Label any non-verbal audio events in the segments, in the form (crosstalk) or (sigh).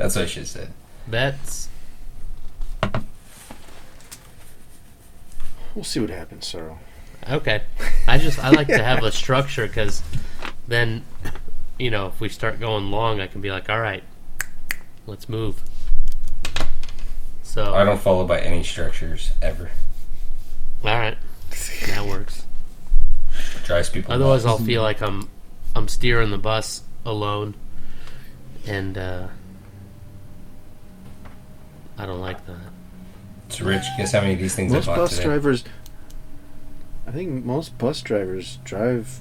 That's what I should have said. That's We'll see what happens, Sorrel. Okay. I just I like to have a structure because then, you know, if we start going long, I can be like, all right, let's move. So I don't follow by any structures ever. all right, that works. Drives people. Otherwise, nuts. I'll feel like I'm I'm steering the bus alone, and uh, I don't like that. So, Rich, guess how many of these things Most I bought bus today? drivers, I think most bus drivers drive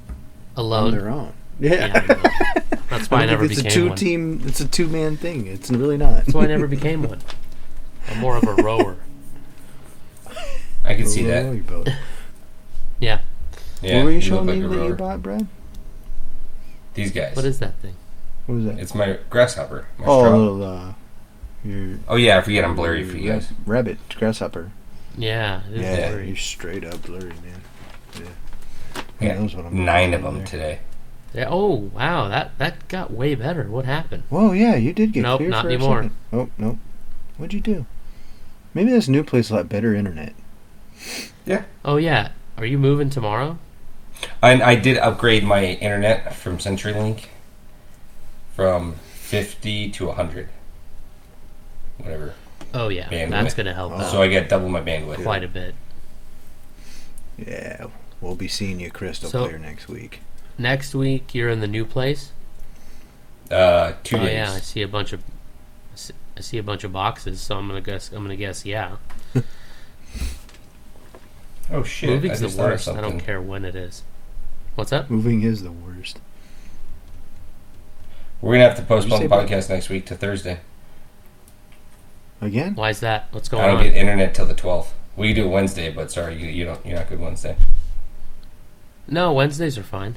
on Alone. their own. Yeah, Yeah, I that's why I, don't never think it's a two one. team. It's a two man thing. It's really not. That's why I never became one. I'm more of a rower. I can see that. Rowboat. (laughs) Yeah. Yeah, what were you look showing me a that you bought, Brad? These guys. What is that thing? What is was that? It's my grasshopper. My oh, straw. little, uh, your Oh yeah, I forget I'm blurry for you rab- guys. Rabbit, grasshopper. Yeah, it is Yeah, blurry. you're straight up blurry, man. Yeah. Yeah, knows what I'm Nine doing of them there. today. Yeah, oh wow, that that got way better. What happened? Whoa, yeah, you did get Nope, clear not for anymore. A second. oh, nope. What'd you do? Maybe this new place will have better internet. Yeah. Oh yeah, are you moving tomorrow? I, I did upgrade my internet from CenturyLink from 50 to 100. Whatever. Oh yeah, Bandwidth. that's gonna help Oh. out So I got double my bandwidth. quite a bit. Yeah, we'll be seeing you, Crystal So- Player, next week. Next week you're in the new place. Uh, two oh days. yeah, I see a bunch of I see- a bunch of boxes, so I'm gonna guess I'm gonna guess yeah. (laughs) Oh shit! I Moving's the just thought of worst. I don't care when it is. What's up? Moving is the worst. We're gonna have to postpone the podcast next week to Thursday. Again? Why is that? What's going on? I going don't on? get internet till the 12th. We do Wednesday, but sorry, you, you don't. You're not good Wednesday. No, Wednesdays are fine.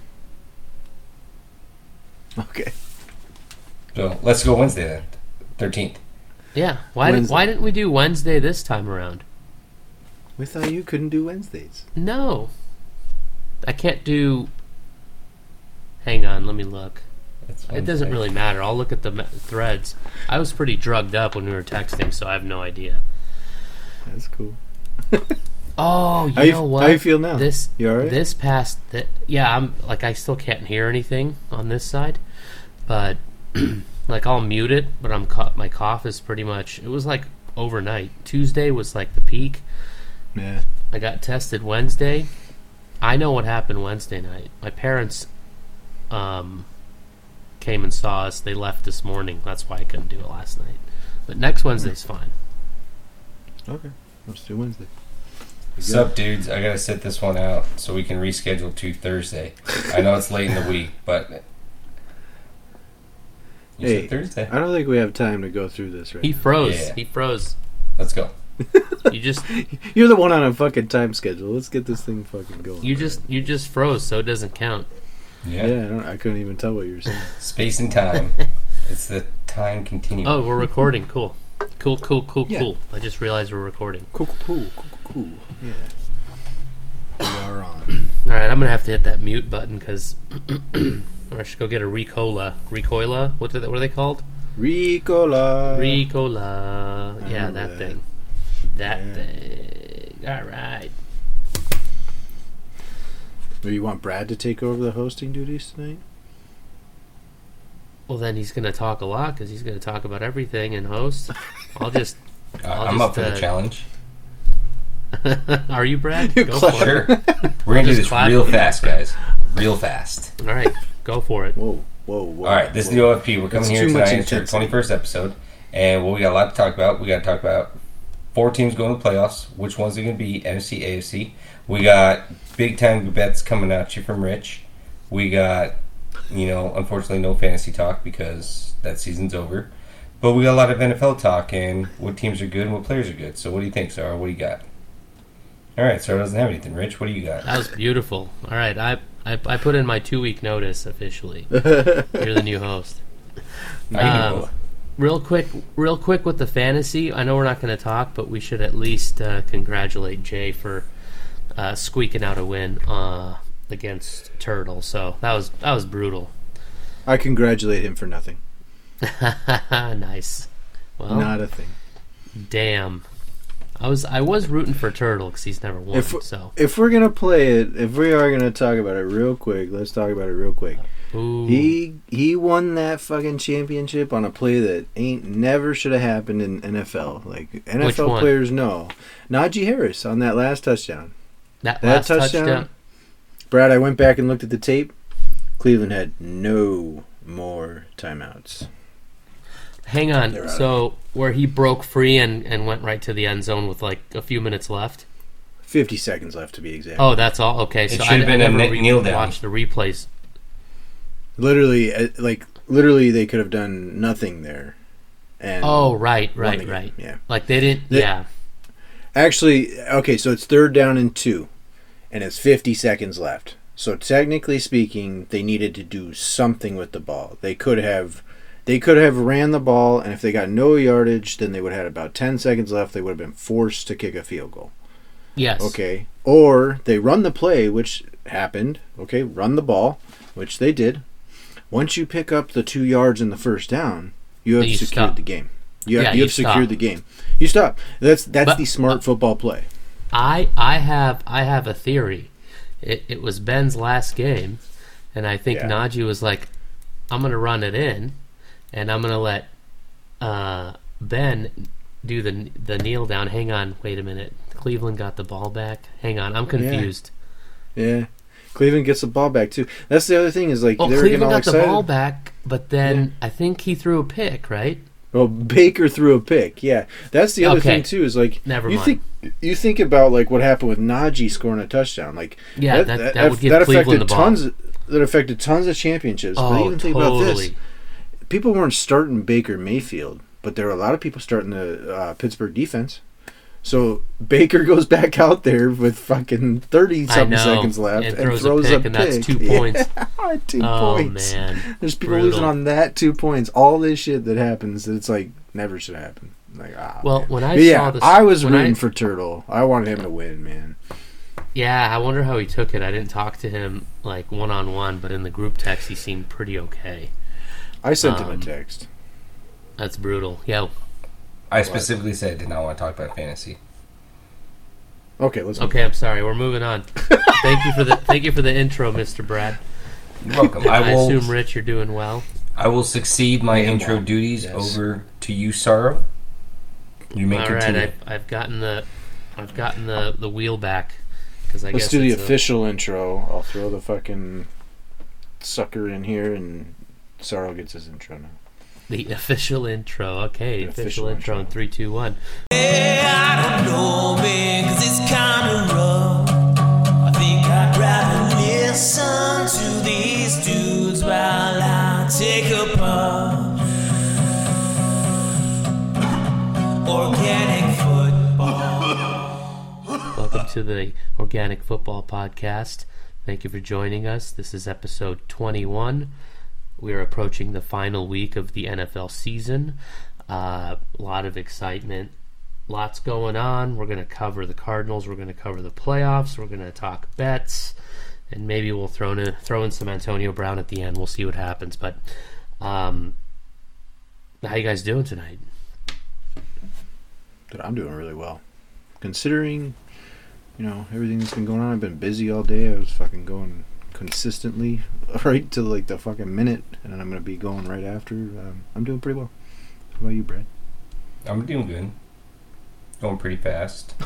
Okay. So let's go Wednesday then, 13th. Yeah. Why did Wednesday. Why didn't we do Wednesday this time around? We thought you couldn't do Wednesdays. No, I can't do. Hang on, let me look. It's It doesn't Wednesday. really matter. I'll look at the me- threads. I was pretty drugged up when we were texting, so I have no idea. That's cool. (laughs) Oh, you How you, know what? how you feel now? This You alright? this past th- yeah, I'm like I still can't hear anything on this side, but (clears throat) like I'll mute it. But I'm ca- my cough is pretty much. It was like overnight. Tuesday was like the peak. Yeah. I got tested Wednesday. I know what happened Wednesday night. My parents um, came and saw us. They left this morning. That's why I couldn't do it last night. But next Wednesday's hmm. fine. Okay. Let's do Wednesday. Sup, dudes? I gotta sit this one out so we can reschedule to Thursday. I know it's late in the week, but you Hey. said Thursday. I don't think we have time to go through this right He froze. Yeah. He froze. Let's go. You just (laughs) you're the one on a fucking time schedule. Let's get this thing fucking going. you just you just froze, so it doesn't count. Yeah. Yeah, I, don't, I couldn't even tell what you were saying. (laughs) Space and time. it's the time continuum. Oh, we're recording. Cool. Cool, cool, cool, Yeah. cool. I just realized we're recording. Cool, cool, cool, cool, cool. Yeah. We are on. (clears throat) All right, I'm gonna have to hit that mute button because, (clears throat) I should go get a Ricola. Ricola? What, did, what are they called? Ricola. Ricola. Yeah, that, that. thing. That Yeah. thing. All right. Or you want Brad to take over the hosting duties tonight? Well, then he's gonna talk a lot because he's gonna talk about everything and host. I'll just. (laughs) Uh, I'll I'm up just, for the uh, challenge. (laughs) are you Brad? You Go clap. for it. Sure. We're gonna do this clap. real fast, guys. Real fast. All right, go for it. Whoa, whoa, whoa. All right, this is the whoa. OFP. We're That's coming here too much tonight. It's our 21st episode, and well, we got a lot to talk about. We got to talk about four teams going to the playoffs. Which ones are going to be NFC, AFC? We got big time bets coming at you from Rich. We got, you know, unfortunately, no fantasy talk because that season's over. But we got a lot of NFL talk and what teams are good and what players are good. So, what do you think, Sarah? What do you got? All right, Sarah doesn't have anything. Rich, what do you got? That was beautiful. All right, I I, I put in my two week notice officially. (laughs) You're the new host. I Um, both. Real quick, real quick with the fantasy. I know we're not going to talk, but we should at least uh, congratulate Jay for uh, squeaking out a win uh, against Turtle. So that was that was brutal. I congratulate him for nothing. (laughs) nice. Well, Not a thing. damn. I was I was rooting for Turtle because he's never won. If- so If we're gonna play it, if we are gonna talk about it real quick, let's talk about it real quick. Ooh. He he won that fucking championship on a play that ain't never should have happened in NFL. Like NFL players know. Najee Harris on that last touchdown. that, that last touchdown- touchdown. Brad, I went back and looked at the tape. Cleveland had no more timeouts. Hang on. So where he broke free and, and went right to the end zone with like a few minutes left. Fifty seconds left to be exact. Oh, that's all. Okay, so It I, should have I been a never kne- re- kneel down. watched the replays. Literally, uh, like literally, they could have done nothing there. And Oh, right, right, right. Yeah. Like they didn't. They- yeah. Actually, okay, so it's third down and two, and it's 50 seconds left. So technically speaking, they needed to do something with the ball. They could have, they could have ran the ball, and if they got no yardage, then they would have had about 10 seconds left. They would have been forced to kick a field goal. Yes. Okay, or they run the play, which happened. Okay, run the ball, which they did. Once you pick up the two yards in the first down, you have you secured stop. the game. You have, Yeah, you you have secured stop. the game. You stop. That's that's But- the smart football play. I I have I have a theory. It it was Ben's last game, and I think Yeah. Najee was like, "I'm gonna run it in, and I'm gonna let uh, Ben do the the kneel down." Hang on, wait a minute. Cleveland got the ball back. Hang on, I'm confused. Yeah. Cleveland gets the ball back too. That's the other thing is like Oh, they were Cleveland got the ball back, but then I think he threw a pick, right? Well, Baker threw a pick. Yeah, that's the other Okay. thing too. Is like Never you mind. think you think about like what happened with Najee scoring a touchdown. Like Yeah, that- that would give that Cleveland affected tons. That affected tons of championships. but Oh, even think about this: people weren't starting Baker Mayfield, but there were a lot of people starting the uh, Pittsburgh defense. So Baker (laughs) goes back out there with fucking thirty something seconds left and and throws, throws a pick, and that's two (laughs) Yeah, points. (laughs) two oh points. Oh, man, There's people Brutal. losing on that two points. All this shit that happens, it's like never should happen. Like ah. Well, man. when I But saw yeah, this, I was rooting I- for Turtle. I wanted him to win, man. Yeah, I wonder how he took it. I didn't talk to him like one on one, but in the group text, he seemed pretty okay. I sent him Um, a text. That's brutal. Yeah. I specifically said I did not want to talk about fantasy. Okay, let's. Okay, I'm sorry. We're moving on. (laughs) thank you for the thank you for the intro, Mr. Brad. You're welcome. I I, will. assume Rich, you're doing well. I will succeed my I intro well. duties Yes. over to you, Sorrow. You may All continue. right, I've, I've gotten the I've gotten the the wheel back because I Let's guess do the it's a- official intro. I'll throw the fucking sucker in here, and Sorrow gets his intro now. The official intro. Okay, The official, official intro in intro. three, two, one. I don't know, man, 'cause it's kinda rough. I think I'd rather listen to these dudes while I take a puff. Organic football. Welcome to the Organic Football Podcast. Thank you for joining us. This is episode 21. We are approaching the final week of the NFL season. Uh, a lot of excitement, lots going on. We're going to cover the Cardinals. We're going to cover the playoffs. We're going to talk bets, and maybe we'll throw in throw in some Antonio Brown at the end. We'll see what happens. But um, how you guys doing tonight? Dude, I'm doing really well. Considering, you know, everything that's been going on, I've been busy all day. I was fucking going consistently (laughs) right to like the fucking minute, and I'm gonna be going right after. Um, I'm doing pretty well. How about you, Brad? I'm doing good. Going pretty fast. (laughs)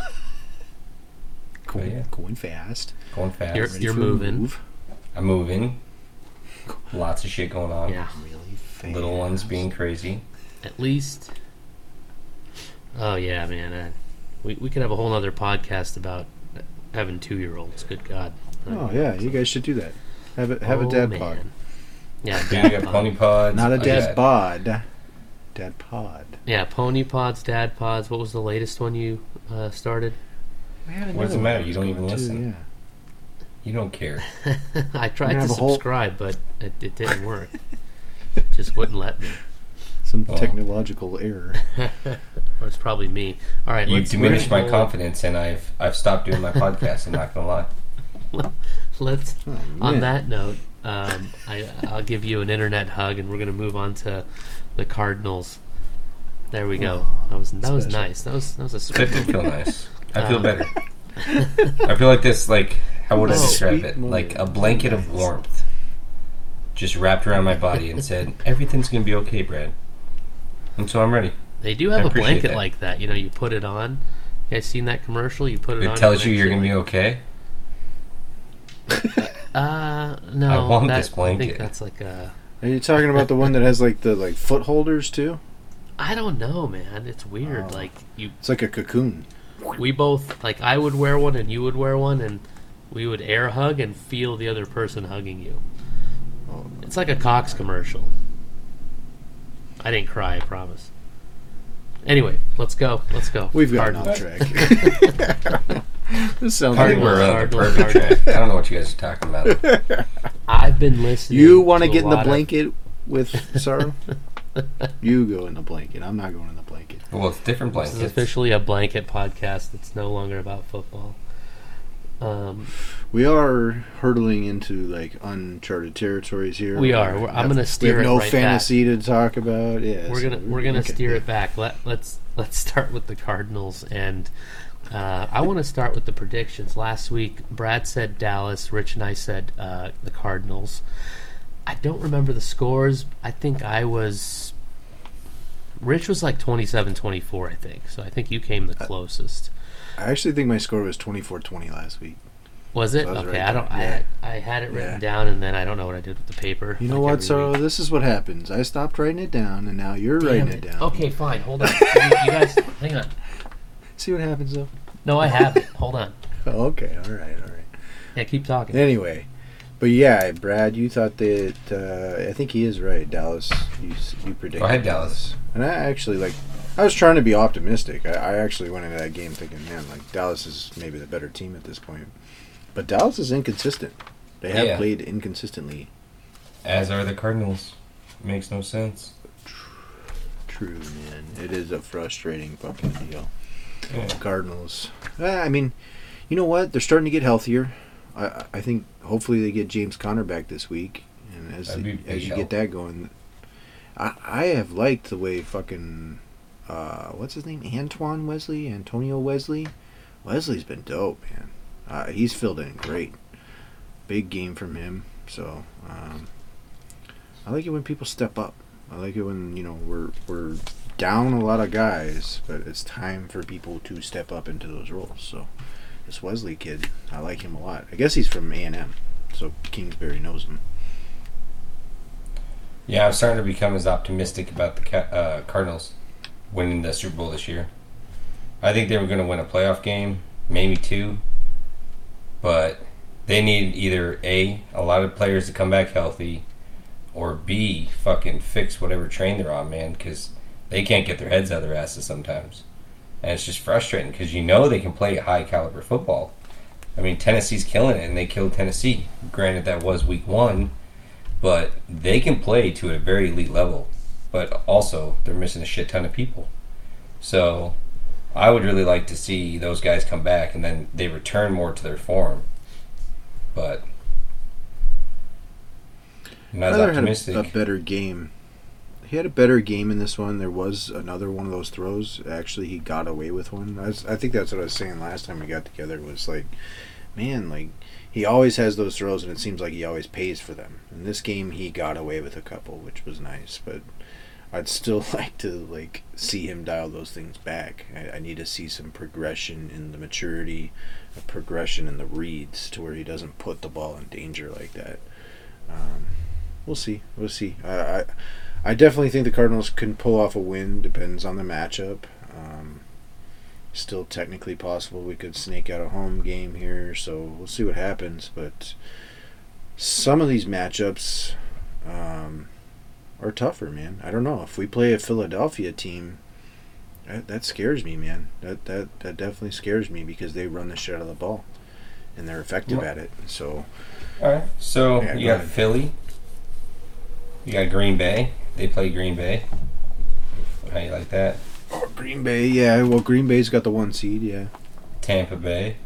Going, yeah. going fast. Going fast. You're- Ready you're for moving. move. I'm moving. (laughs) Lots of shit going on. Yeah. Really fast. Little ones being crazy. at least. Oh yeah, man. Uh, we we could have a whole other podcast about having two year olds. Good God. Oh yeah, you guys should do that. Have a have Oh, a dad man. pod, Yeah, Dude, dad you pod. pony pods. not a I dad got- bod. Dad pod. Yeah, pony pods, dad pods. What was the latest one you uh, started? What does it matter? You don't even listen. Yeah. You don't care. (laughs) I tried gonna to have a whole- subscribe, but it, it didn't work. It Just wouldn't let me. Some Oh. technological error. (laughs) Or it's probably me. All right, You let's diminished my confidence, and I've I've stopped doing my (laughs) podcast. I'm not gonna lie. (laughs) Let's Oh, on that note, um, I, I'll give you an internet hug, and we're going to move on to the Cardinals. There we go. That was that was nice. That was that was a That sweet. did feel nice. I feel Um, better. (laughs) I feel like this, like, how would I Oh. describe Sweet it? Like a blanket of warmth just wrapped around my body and said, everything's going to be okay, Brad. And so I'm ready. They do have a blanket that. like that. You know, you put it on. You guys seen that commercial? You put it, on. It tells you you're going to be okay. (laughs) Uh, no. I want that- this I blanket. think that's like a. Are you talking about the one that has like the like foot holders too? I don't know, man. It's weird. Oh. Like you, It's like a cocoon. we both like I would wear one and you would wear one, and we would air hug and feel the other person hugging you. Oh. It's like a Cox commercial. I didn't cry, I promise. Anyway, let's go. Let's go. We've got Cardinals. off track. (laughs) (laughs) (laughs) this sounds I like think we're on the perfect track. (laughs) I don't know what you guys are talking about. (laughs) I've been listening. you want to to get in the lot of- blanket with sorrow. you go in the blanket. I'm not going in the blanket. Well, it's different This is blankets. officially a blanket podcast. It's no longer about football. Um, We are hurtling into like uncharted territories here. We are. We're- I'm gonna we steer have it no right fantasy to talk about. Yeah, we're so gonna we're gonna okay. steer it back. Let let's let's start with the Cardinals, and uh, I want to start with the predictions. Last week, Brad said Dallas. Rich and I said uh, the Cardinals. I don't remember the scores. I think I was. Rich was like 27-24, I think. So I think you came the closest. I actually think my score was 24-20 last week. Was it? so I was okay, right I don't. I yeah. had, I had it written Yeah. down, and then I don't know what I did with the paper. You know like what, so week. this is what happens. I stopped writing it down, and now you're Damn writing it. it down. Okay, fine. Hold on. you, you guys, hang on. See what happens though. No, I haven't. Hold on. (laughs) Okay, all right, all right. Yeah, keep talking. Anyway, but yeah, Brad, you thought that uh, I think he is right. Dallas, you you predicted. Go ahead, Dallas. And I actually like. I was trying to be optimistic. I, I actually went into that game thinking, man, like Dallas is maybe the better team at this point. But Dallas is inconsistent. They have Yeah. played inconsistently. As are the Cardinals. Makes no sense. True, man. It is a frustrating fucking deal. Yeah. Cardinals. Eh, I mean, you know what? They're starting to get healthier. I, I think hopefully they get James Conner back this week, and as be as you help. get that going, I I have liked the way fucking uh what's his name Antoine Wesley Antonio Wesley Wesley's been dope, man. Uh, he's filled in great. Big game from him. So um, I like it when people step up. I like it when you know we're we're down a lot of guys, but it's time for people to step up into those roles. So this Wesley kid, I like him a lot. I guess he's from A and M, so Kingsbury knows him. Yeah, I'm starting to become as optimistic about the uh, Cardinals winning the Super Bowl this year. I think they were going to win a playoff game, maybe two, but they need either A, a lot of players to come back healthy, or B, fucking fix whatever train they're on, man, because they can't get their heads out of their asses sometimes. And it's just frustrating because you know they can play high caliber football. I mean, Tennessee's killing it, and they killed Tennessee. Granted, that was week one, but they can play to a very elite level. But also, they're missing a shit ton of people. So, I would really like to see those guys come back and then they return more to their form. But I'm not as Tyler had a, optimistic. a better game. He had a better game in this one. There was another one of those throws. Actually, he got away with one. I, was, I think that's what I was saying last time we got together. Was like, man, like he always has those throws, and it seems like he always pays for them. In this game, he got away with a couple, which was nice. But I'd still (laughs) like to like see him dial those things back. I, I need to see some progression in the maturity, a progression in the reads to where he doesn't put the ball in danger like that. Um, we'll see. We'll see. I, I I definitely think the Cardinals can pull off a win. Depends on the matchup. Um, still technically possible we could snake out a home game here, so we'll see what happens. But some of these matchups um, are tougher, man. I don't know if we play a Philadelphia team. That, that scares me, man. That that that definitely scares me because they run the shit out of the ball, and they're effective at it. So All right. So Yeah, you go got ahead. Philly. You got Green Bay. They play Green Bay. How you like that? Green Bay, yeah. Well, Green Bay's got the one seed, yeah. Tampa Bay.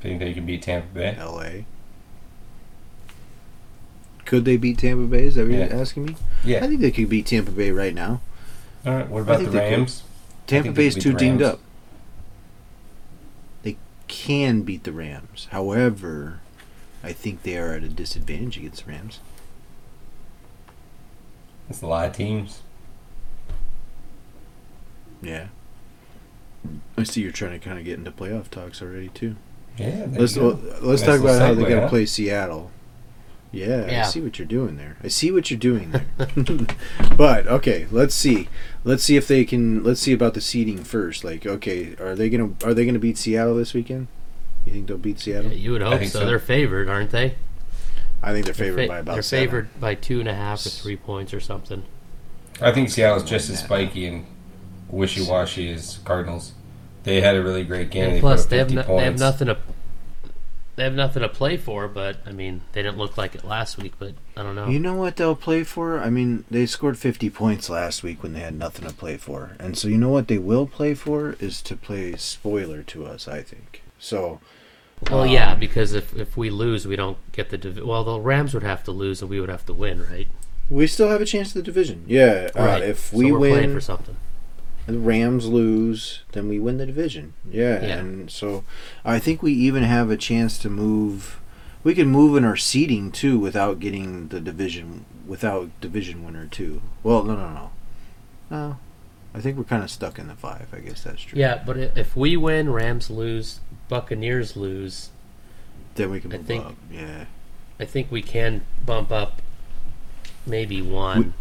Think they can beat Tampa Bay? L.A. Could they beat Tampa Bay? Is that what Yeah. you're asking me? Yeah. I think they could beat Tampa Bay right now. All right. What about the. Rams? Tampa Bay's too dinged up. They can beat the Rams. However, I think they are at a disadvantage against the Rams. It's a lot of teams. Yeah. I see you're trying to kind of get into playoff talks already too. Yeah. Let's well, let's Nice talk about how they're going to play Seattle. Yeah, Yeah. I see what you're doing there. I see what you're doing there. (laughs) but okay, let's see. Let's see if they can. Let's see about the seeding first. Like, okay, are they gonna are they gonna beat Seattle this weekend? You think they'll beat Yeah, Seattle? you would hope so. so. They're favored, aren't they? I think they're They're favored fa- by about They're seven. favored by two and a half or three points or something. I think Seattle's just as spiky and wishy-washy as Cardinals. They had a really great game. And they plus, they have no, they have nothing to they have nothing to play for. But I mean, they didn't look like it last week. But I don't know. You know what they'll play for? I mean, they scored 50 points last week when they had nothing to play for. And so, you know what they will play for is to play spoiler to us, I think. So, well, um, yeah, because if if we lose, we don't get the divi- well. The Rams would have to lose, and we would have to win, right? we still have a chance at the division. Yeah, uh, right. if So we playing win, for something. the Rams lose, then we win the division. Yeah, Yeah. and so I think we even have a chance to move. We can move in our seeding too without getting the division without division winner too. Well, no, no, no, no. I think we're kind of stuck in the five. I guess that's true. Yeah, but if we win, Rams lose, Buccaneers lose. Then we can I move think- up. Yeah. I think we can bump up maybe one.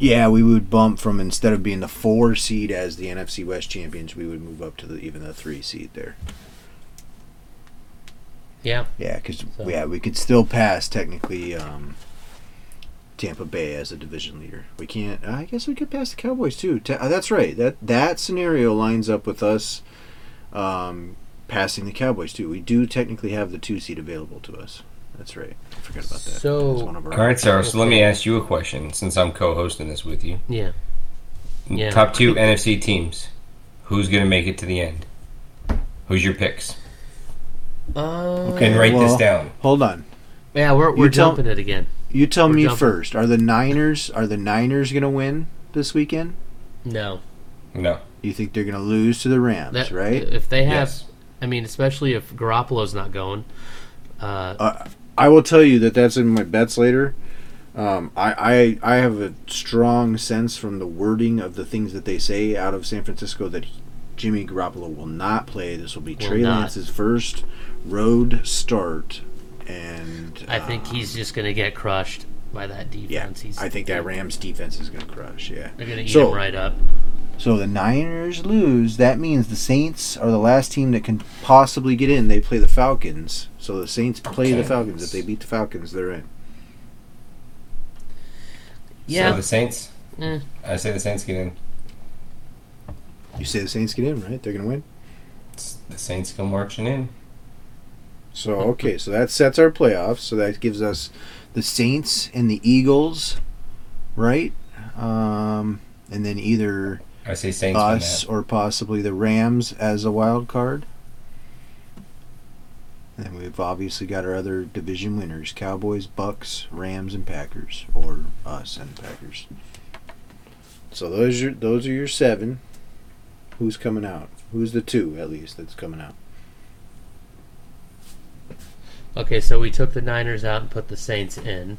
Yeah, we would bump from instead of being the four seed as the NFC West champions, we would move up to the even the three seed there. yeah, Yeah, because So- yeah, we could still pass technically um, Tampa Bay as a division leader. We can't. I guess we could pass the Cowboys too. Ta- that's right. That that scenario lines up with us um, passing the Cowboys too. We do technically have the two seed available to us. That's right. I forgot about that. So- That's one of our- All right, Sarah. So let me ask you a question, since I'm co-hosting this with you. yeah. Yeah. Top two NFC teams. Who's going to make it to the end? Who's your picks? Uh, Okay. And write well- this down. Hold on. Yeah, we're we're You tell- jumping it again. You tell We're me jumping. first. Are the Niners are the Niners going to win this weekend? No, No. You think they're going to lose to the Rams, that, right? If they have, Yes. I mean, especially if Garoppolo's not going. Uh, Uh, I will tell you that that's in my bets later. Um, I, I I have a strong sense from the wording of the things that they say out of San Francisco that he, Jimmy Garoppolo will not play. This will be Will Trey not. Lance's first road start, and I think um, he's just going to get crushed by that defense. He's, I think that Rams defense is going to crush. Yeah. They're going to eat So- him right up. So the Niners lose. That means the Saints are the last team that can possibly get in. They play the Falcons. So the Saints play the Falcons. If they beat the Falcons, they're in. Yeah. So the Saints. Eh. I say the Saints get in. You say the Saints get in, right? They're going to win. The Saints go marching in. So okay, so that sets our playoffs. So that gives us the Saints and the Eagles, right? Um, and then either I say Saints us or possibly the Rams as a wild card. And then we've obviously got our other division winners: Cowboys, Bucks, Rams, and Packers, or us and Packers. So those are those are your seven. Who's coming out? Who's the two at least that's coming out? Okay, so we took the Niners out and put the Saints in.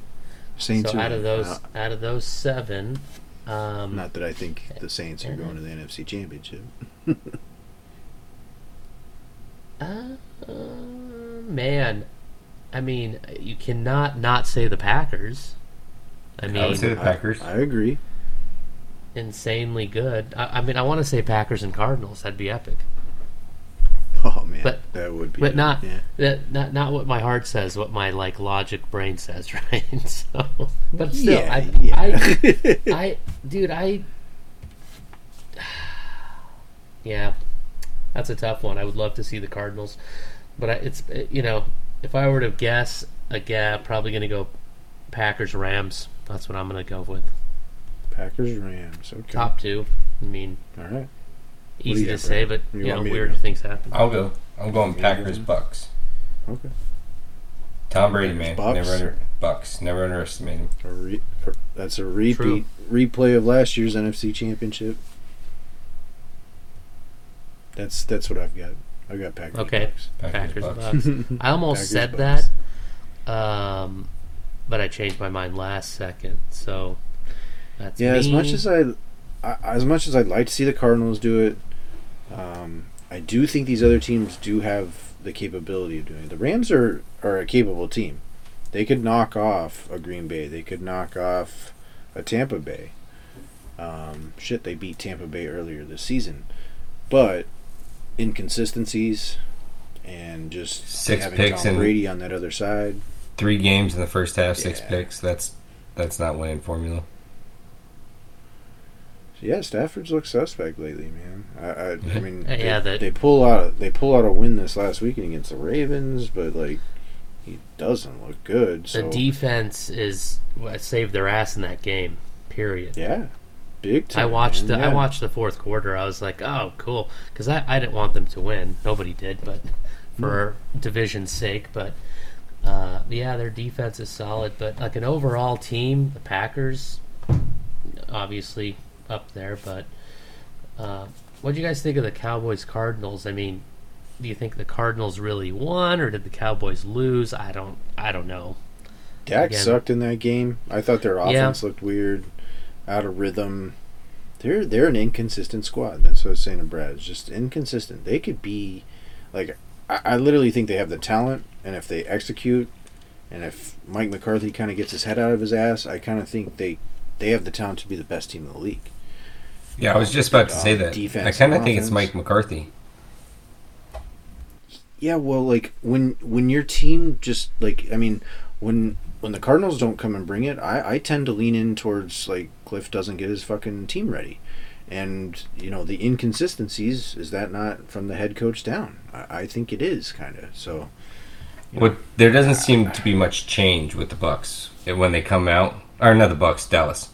Saints so are out of those, Uh, out of those seven, um, Not that I think the Saints are going to the NFC Championship. (laughs) Uh, man, I mean, you cannot not say the Packers. I I mean, would say the Packers. I agree. insanely good. I, I mean, I want to say Packers and Cardinals. That'd be epic. (laughs) Oh man, But- that would be. but not- Yeah. That, not not what my heart says. What my like logic brain says, (laughs) right? so, but still, yeah, I, yeah. I, (laughs) I, dude, I, (sighs) yeah, that's a tough one. I would love to see the Cardinals, but I, it's eh, you know, if I were to guess, a yeah, probably going to go Packers Rams. That's what I'm going to go with. Packers Rams. Okay. Top two. I mean, All right. Easy to got, say, Brad? but You you, want know, me to weird go? things happen. I'll go. I'm going Packers Bucks. Okay. Tom Brady, man. Bucks. Never under Bucks. Never underestimate him. A re, a- that's a repeat True. replay of last year's NFC Championship. That's that's what I've got. I've got Packers. Okay. Bucks. Packers Bucks. Bucks. (laughs) I almost Packers, said Bucks. that, um, but I changed my mind last second. So that's Yeah, as me. much as I, I, as much as I'd like to see the Cardinals do it, um, I do think these other teams do have the capability of doing it. The Rams are are a capable team. They could knock off a Green Bay. They could knock off a Tampa Bay. Um, shit, they beat Tampa Bay earlier this season, but inconsistencies and just Six having picks Tom and- Brady on that other side. Three games in the first half, six Yeah. picks. That's that's not winning formula. Yeah, Stafford's looked suspect lately, man. I, I, I (laughs) mean, yeah, they, that- they pull out they pull out a win this last weekend against the Ravens, but like he doesn't look good. the defense is what saved their ass in that game. Period. yeah, big time. I watched the man. I watched the fourth quarter. I was like, oh, cool, because I, I didn't want them to win. Nobody did, but for division's sake. But uh, yeah, their defense is solid. But like an overall team, the Packers, obviously up there. But uh, what do you guys think of the Cowboys Cardinals? I mean, do you think the Cardinals really won, or did the Cowboys lose? I don't I don't know. Dak again. sucked in that game. I thought their Yeah. offense looked weird, out of rhythm. They're they're an inconsistent squad. That's what I was saying to Brad. It's just inconsistent. They could be like I, I literally think they have the talent, and if they execute, and if Mike McCarthy kind of gets his head out of his ass, I kind of think they they have the talent to be the best team in the league. Yeah, I was just about to say that. defense I kind of think it's. Mike McCarthy. Yeah, well, like when when your team just like I mean when when the Cardinals don't come and bring it, I I tend to lean in towards like Cliff doesn't get his fucking team ready, and you know the inconsistencies is that not from the head coach down? I, I think it is kind of so. you What know, there doesn't seem to be much change with the Bucks eh, when they come out, or not the Bucks, Dallas.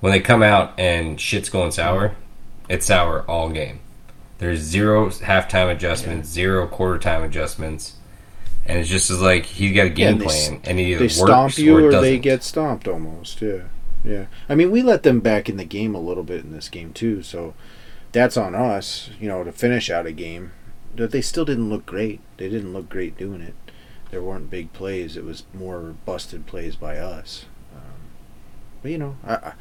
When they come out and shit's going sour, it's sour all game. There's zero halftime adjustments, zero quarter time adjustments, and it's just as like he's got a Yeah, game they plan, and he either they works stomp you or, or, they get stomped almost. Yeah, yeah. I mean, we let them back in the game a little bit in this game too, so that's on us. You know, to finish out a game But they still didn't look great. They didn't look great doing it. There weren't big plays. It was more busted plays by us. But you know, I, I,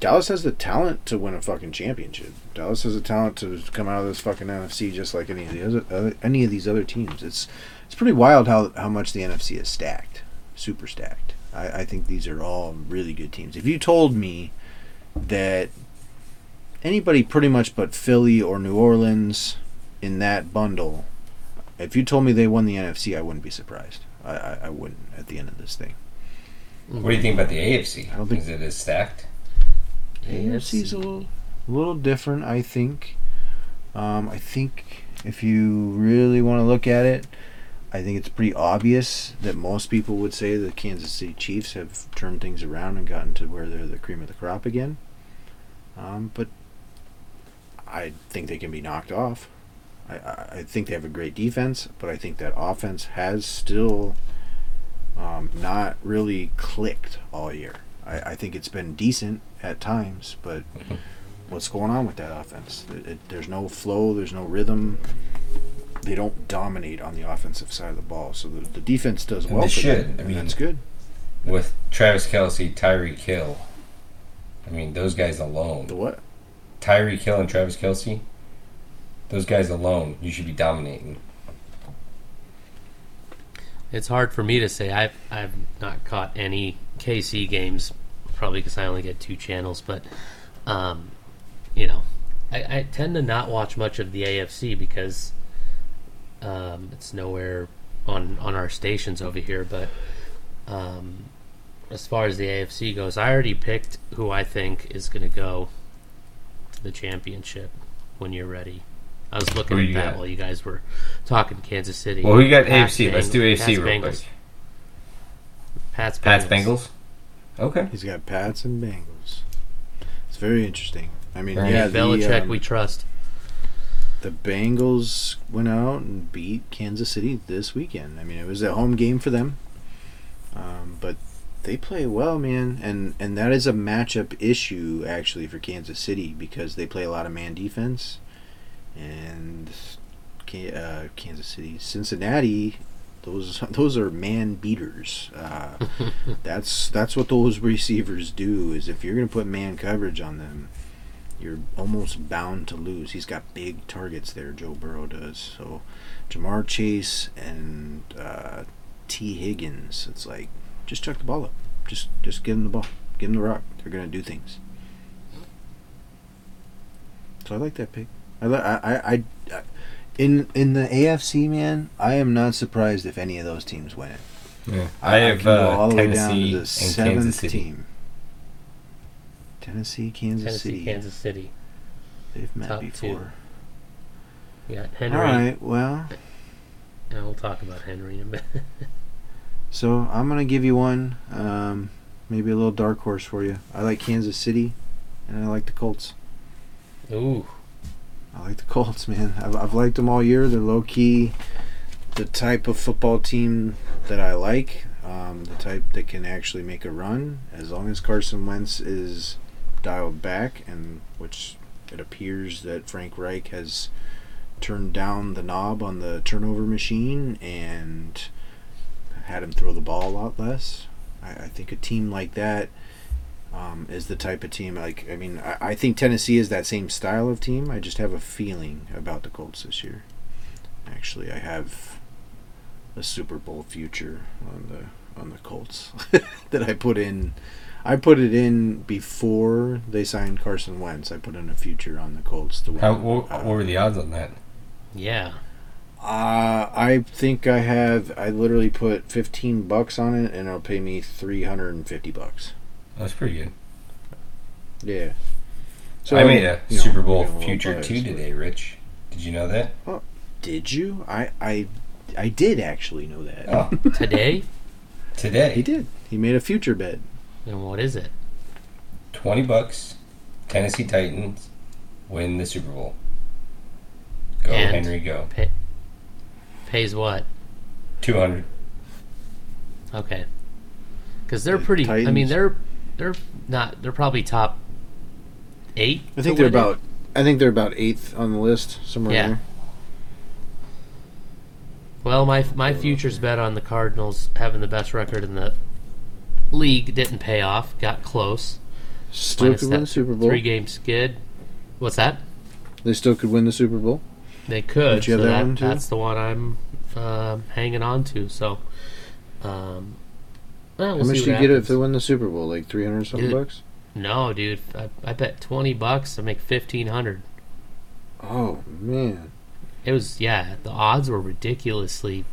Dallas has the talent to win a fucking championship. Dallas has the talent to come out of this fucking NFC just like any of the other any of these other teams. It's it's pretty wild how how much the NFC is stacked, super stacked. I, I think these are all really good teams. If you told me that anybody pretty much but Philly or New Orleans in that bundle, if you told me they won the NFC, I wouldn't be surprised. I, I, I wouldn't at the end of this thing. What do you think about the AFC? I don't think- Is it as stacked? AFC's a little, a little different, I think. Um, I think if you really want to look at it, I think it's pretty obvious that most people would say the Kansas City Chiefs have turned things around and gotten to where they're the cream of the crop again. Um, but I think they can be knocked off. I, I, I think they have a great defense, but I think that offense has still um, not really clicked all year. I, I think it's been decent at times, but what's going on with that offense? It, it, there's no flow, there's no rhythm. They don't dominate on the offensive side of the ball, so the, the defense does And well. they should. I mean- that's good. With Travis Kelce, Tyree Kill, I mean, those guys alone. The what? Tyreek Hill and Travis Kelce, those guys alone, you should be dominating. It's hard for me to say. I've I've not caught any KC games, probably because I only get two channels. But, um, you know, I, I tend to not watch much of the AFC because um, it's nowhere on on our stations over here. But um, as far as the AFC goes, I already picked who I think is going to go to the championship. When you're ready, I was looking Who at that got? while you guys were talking Kansas City. Well, who you got Pats, AFC? Let's do Beng- AFC Pats, real Bengals. quick. Pats, Pats, Bengals. Bengals. Okay. He's got Pats and Bengals. It's very interesting. I mean, Right. yeah, the, Belichick, um, we trust. the Bengals went out and beat Kansas City this weekend. I mean, it was a home game for them. Um, but they play well, man, and and that is a matchup issue actually for Kansas City because they play a lot of man defense, and uh, Kansas City, Cincinnati, those (laughs) those are man beaters. Uh, (laughs) that's that's what those (laughs) receivers do. Is if you're gonna put man coverage on them, you're almost bound to lose. He's got big targets there. Joe Burrow does. So, Ja'Marr Chase and uh, Tee Higgins. It's like just chuck the ball up. Just just give them the ball. Give them the rock. They're gonna do things. So I like that pick. I I I, I, I in in the AFC man. I am not surprised if any of those teams win it. Yeah. I have can go uh, all the way down Tennessee to the seventh Kansas City. team. Tennessee, Kansas Tennessee, City. Kansas City. They've met Top two. before. We got Henry. All right. Well, And we'll talk about Henry in a bit. (laughs) so I'm gonna give you one. Um, maybe a little dark horse for you. I like Kansas City, and I like the Colts. Ooh. I like the Colts, man. I've, I've liked them all year. They're low key, the type of football team that I like. Um, the type that can actually make a run as long as Carson Wentz is dialed back, and which it appears that Frank Reich has turned down the knob on the turnover machine and had him throw the ball a lot less. I, I think a team like that um, is the type of team like I mean I, I think Tennessee is that same style of team. I just have a feeling about the Colts this year. Actually, I have a Super Bowl future on the on the Colts (laughs) that I put in. I put it in before they signed Carson Wentz. I put in a future on the Colts to win. How, what, what were the odds on that? Yeah. uh, I think I have. I literally put fifteen bucks on it, and it'll pay me three hundred and fifty bucks. That's pretty good. Yeah. So I made a you know, Super Bowl being a future biased, two but- today, Rich. Did you know that? Oh, did you? I I I did actually know that. Oh, (laughs) Today? today. He did. He made a future bet. and what is it? 20 bucks. Tennessee Titans win the Super Bowl. Go, And- Henry, go. Pays what? 200. Okay. Because they're The pretty. I mean, they're they're not. They're probably top eight. I think they're win it. about. I think they're about eighth on the list somewhere Yeah. there. Well, my my futures bet on the Cardinals having the best record in the league didn't pay off. Got close. Still could win the Super Bowl. Three game skid. What's that? They still could win the Super Bowl. They could. Don't you so that that, that's the one I'm um, hanging on to. So, um, well, we'll How much see do you what get if happens. they win the Super Bowl? Like three hundred something Dude. bucks. No, dude. I, I bet twenty bucks. I make fifteen hundred. Oh man. It was yeah. The odds were ridiculously.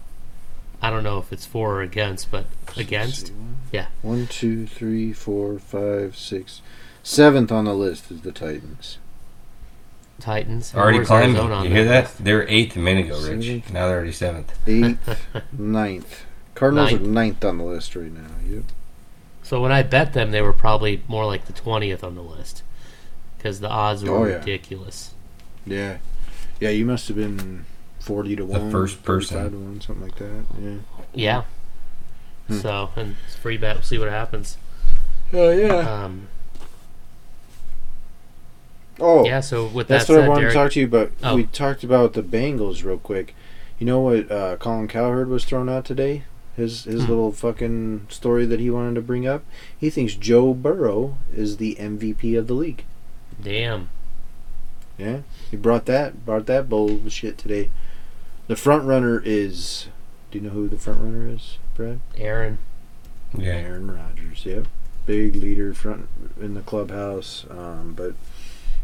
I don't know if it's for or against, but against. Let's. Yeah. One, two, three, four, five, six. Seventh on the list is the Titans. Titans. Already where's climbing. On You hear that? list? They're eighth a minute ago, Rich. Seventh. Now they're already seventh. Eighth, (laughs) ninth. Cardinals Ninth. are ninth on the list right now. Yep. So when I bet them, they were probably more like the twentieth on the list, because the odds were Oh, yeah. ridiculous. Yeah. Yeah, you must have been forty to The one. first person. to one, something like that. Yeah. Yeah. Hmm. So and it's free bet. We'll see what happens. Oh yeah. Um, Oh, yeah. So with That's that what said, I wanted Derek, to talk to you about. Oh. We talked about the Bengals real quick. You know what uh, Colin Cowherd was thrown out today? His his Hmm. little fucking story that he wanted to bring up. He thinks Joe Burrow is the MVP of the league. damn. Yeah, he brought that brought that bullshit today. The front runner is. Do you know who the front runner is, Brad? Aaron. Yeah. Aaron Rodgers. Yep, big leader front in the clubhouse. Um, but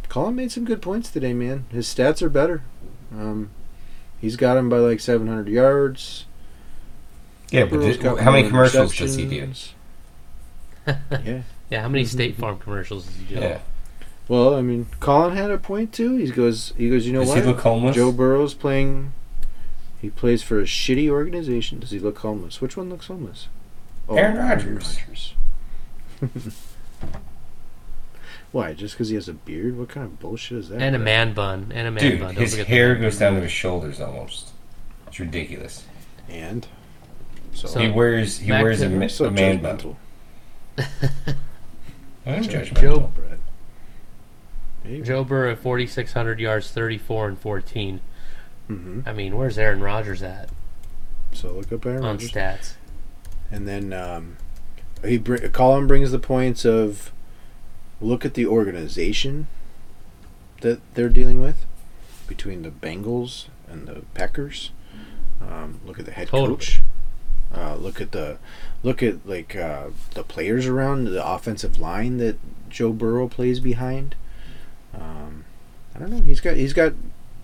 Colin made some good points today, man. His stats are better. Um, he's got him by like 700 yards. Yeah, but Burrow's how many commercials does he do? (laughs) yeah. Yeah. How many State Farm commercials does he do? Yeah. Well, I mean, Colin had a point too. He goes, he goes. You know Does what? he look homeless? Joe Burrow's playing. He plays for a shitty organization. Does he look homeless? Which one looks homeless? Oh, Aaron Rodgers. Rodgers. (laughs) Why? Just because he has a beard? What kind of bullshit is that? And a man bun. And a man Dude, bun. Don't his hair goes down to his shoulders almost. It's ridiculous. And So, So- he wears he back wears a, ma- so a man bun. judgmental. (laughs) I'm Judge- judgmental. Joe- Brad. Hey. Joe Burrow, 4,600 yards, 34 and 14. hmm I mean, where's Aaron Rodgers at So look up Aaron on stats? And then um, he br- Colin brings the points of look at the organization that they're dealing with between the Bengals and the Packers. Um, look at the head Totally. coach. Uh, look at the look at like uh, the players around the offensive line that Joe Burrow plays behind. Um, I don't know. He's got he's got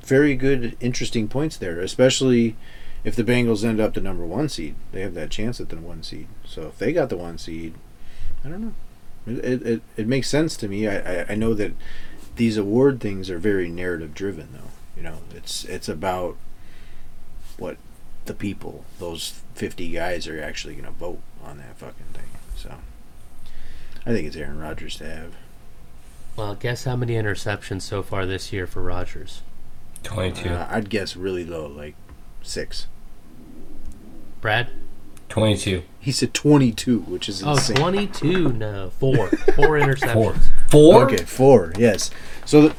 very good, interesting points there, especially if the Bengals end up the number one seed, they have that chance at the one seed. So if they got the one seed, I don't know. It it, it, makes sense to me. I, I I know that these award things are very narrative driven, though. You know, it's it's about what the people, those fifty guys, are actually going to vote on that fucking thing. So I think it's Aaron Rodgers to have. Well, guess how many interceptions so far this year for Rodgers? Twenty-two. Uh, I'd guess really low, like six. Brad? Twenty-two. He said twenty-two, which is Oh, insane. 22. No, four. (laughs) Four interceptions. Four. Four. Okay, four. Yes. So the,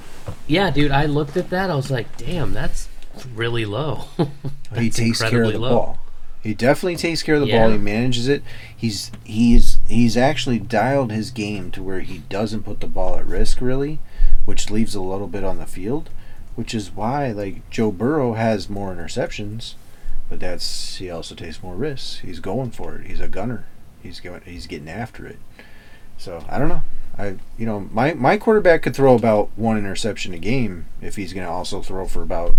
Yeah, dude, I looked at that. I was like, damn, that's really low. (laughs) he takes care of the low. ball. He definitely takes care of the Yeah. ball. He manages it. He's he's he's actually dialed his game to where he doesn't put the ball at risk really, which leaves a little bit on the field, which is why like Joe Burrow has more interceptions, but that's he also takes more risks. He's going for it. He's a gunner. He's going he's getting after it. So, I don't know. I you know, my my quarterback could throw about one interception a game if he's going to also throw for about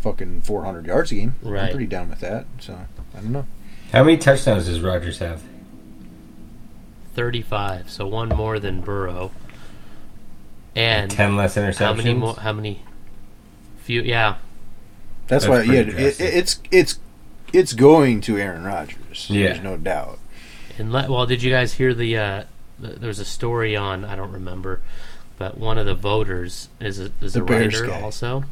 fucking 400 yards a game. I'm pretty down with that. So, I don't know. How many touchdowns does Rodgers have? 35, so one more than Burrow. And Ten less interceptions. how many more? How many? Few, yeah. That's, That's why, yeah, it, it's it's it's going to Aaron Rodgers. Yeah. There's no doubt. And let, well, did you guys hear the, uh, the? There was a story on I don't remember, but one of the voters is a, is The a Bears writer guy. also.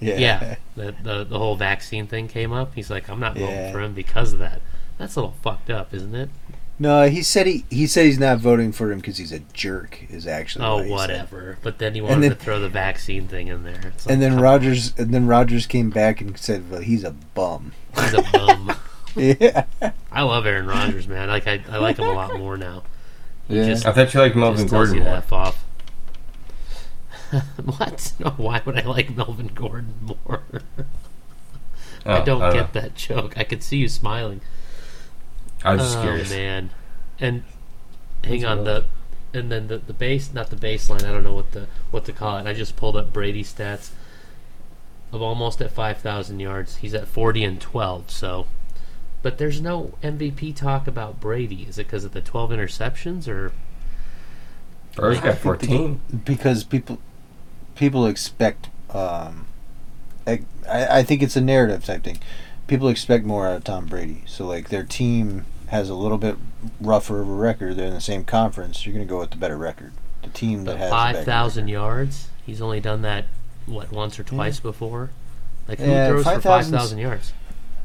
Yeah. Yeah, (laughs) the, the the whole vaccine thing came up. He's like, I'm not voting Yeah. for him because of that. That's a little fucked up, isn't it? No, he said he he said he's not voting for him because he's a jerk. Is actually Oh, what he said. whatever. But then he wanted then- to throw the vaccine thing in there. Like, And then come Rodgers and then Rodgers came back and said, "Well, he's a bum." he's a bum. yeah. (laughs) (laughs) I love Aaron Rodgers, man. Like I, I like him a lot more now. He Yeah. just, I thought you liked Melvin just tells Gordon you more. F off. (laughs) what? No, why would I like Melvin Gordon more? (laughs) I Oh, don't know. get that joke. I could see you smiling. I was just oh curious. man, and hang That's on rough. the, and then the the base, not the baseline. I don't know what the what to call it. I just pulled up Brady stats of almost at five thousand yards. He's at forty and twelve. So, but there's no MVP talk about Brady. Is it because of the twelve interceptions or? Burrow's I got fourteen. because people people expect um I, I think it's a narrative type thing. People expect more out of tom brady. So like their team has a little bit rougher of a record. They're in the same conference. You're going to go with the better record. The team that But has five thousand yards. He's only done that what once or twice before. Like who Yeah, throws for 5,000 five thousand yards?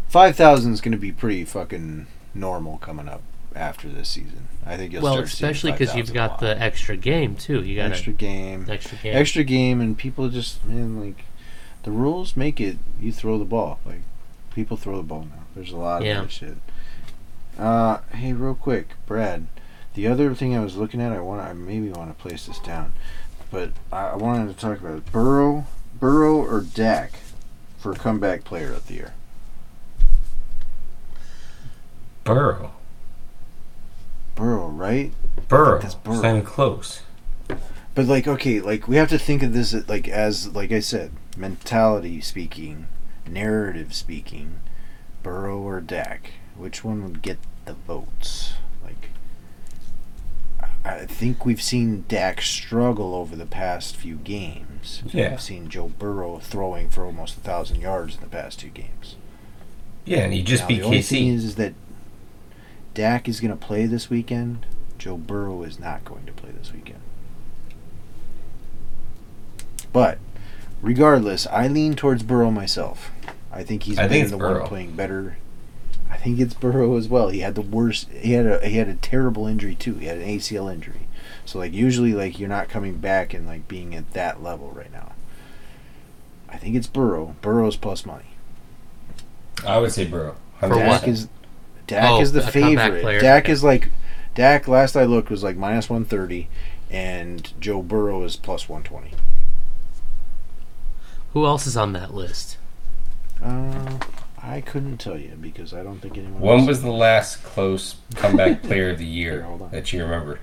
5000 is going to be pretty fucking normal coming up after this season. I think you'll Well, start seeing especially because you've got the extra game too. You got extra game. extra game. extra game and people just man like the rules make it you throw the ball. Like people throw the ball now. There's a lot of that shit. Uh hey real quick brad. The other thing i was looking at i want i maybe want to place this down but I, I wanted to talk about burrow burrow or dak for comeback player of the year? Burrow. Burrow right Burrow. that's It's Burrow. not even close. But like, okay, like we have to think of this like as like I said, mentality speaking, narrative speaking, Burrow or Dak, which one would get the votes? Like, I- think we've seen Dak struggle over the past few games. Yeah. We've seen Joe Burrow throwing for almost a thousand yards in the past two games. Yeah, and he just Now, beat the only thing is, is that Dak is going to play this weekend. Joe Burrow is not going to play this weekend. But regardless, I lean towards Burrow myself. I think he's I been think the it's one playing better. I, think it's Burrow as well. He had the worst. He had a he had a terrible injury too. He had an ACL injury. So like usually like you're not coming back and like being at that level right now. I think it's Burrow. Burrow's plus money. I would say Burrow. For 100%. what? Dak is Dak Oh, is the favorite. player. Dak is like Dak. Last I looked was like minus one thirty, and Joe Burrow is plus one twenty. Who else is on that list? Uh, I couldn't tell you because I don't think anyone. When else- was the last close comeback (laughs) player of the Here, year hold on. that you remember?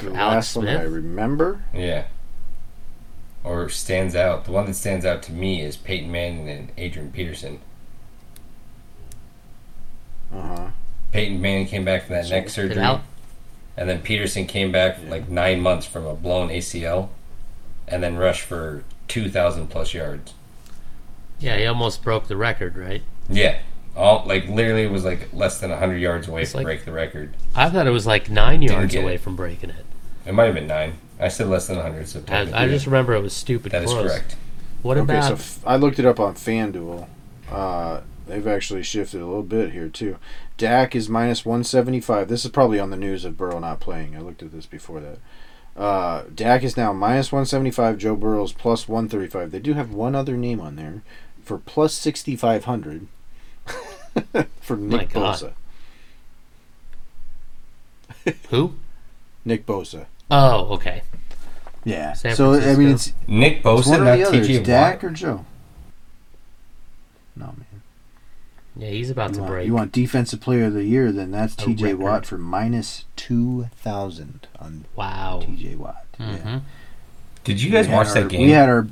the Alex last one? I remember? Yeah. Or stands out. The one that stands out to me is Peyton Manning and Adrian Peterson. Uh huh. Peyton Manning came back from that So- neck surgery, Al- and then Peterson came back like nine months from a blown ACL, and then rushed for two thousand plus yards. Yeah, he almost broke the record, right? Yeah, all like literally it was like less than hundred yards away It's from like- break the record. I thought it was like nine Didn't yards away it. from breaking it. It might have been nine. I said less than hundred. So I, I just remember it was stupid that is close. correct. What Okay, about? so f- I looked it up on FanDuel. Uh, they've actually shifted a little bit here too. Dak is minus one seventy five. This is probably on the news of Burrow not playing. I looked at this before that. Uh, Dak is now minus one seventy five. Joe Burrow's plus one thirty five. They do have one other name on there for plus sixty five hundred (laughs) for Nick God. Bosa. (laughs) who? Nick Bosa. Oh, okay. Yeah. So I mean, it's, Nick it's Bosa, one or the other. It's Dak or Joe. No man. Yeah, he's about You to want, break. you want defensive player of the year? Then that's A T.J. record. Watt for minus two thousand on wow. T.J. Watt. hmm Yeah. Did you guys We had watch our- that game? We had our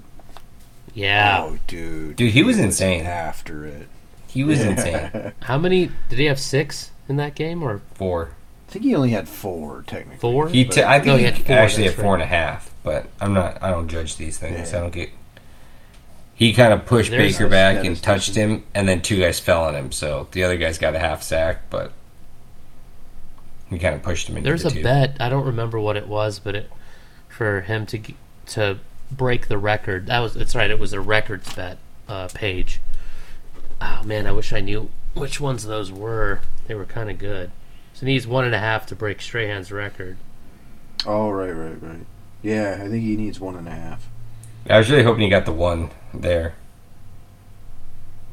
Yeah. oh dude, Dude, he was insane. after it. he was Yeah. insane. (laughs) How many did he have? Six in that game or Four. I think he only had four technically. four? He, t- I think No, he he, had four, actually had that's four right. and a half, but I'm not. I don't judge these things. Yeah. I don't get. He kind of pushed There's Baker back and touched him, and then two guys fell on him. So the other guys got a half sack, but he kind of pushed him into There's the a two. bet. I don't remember what it was, but it for him to to break the record. That was. That's right. It was a records bet uh, page. Oh man, I wish I knew which ones those were. They were kind of good. So he needs one and a half to break Strahan's record. Oh right, right, right. Yeah, I think he needs one and a half. I was really hoping he got the one there,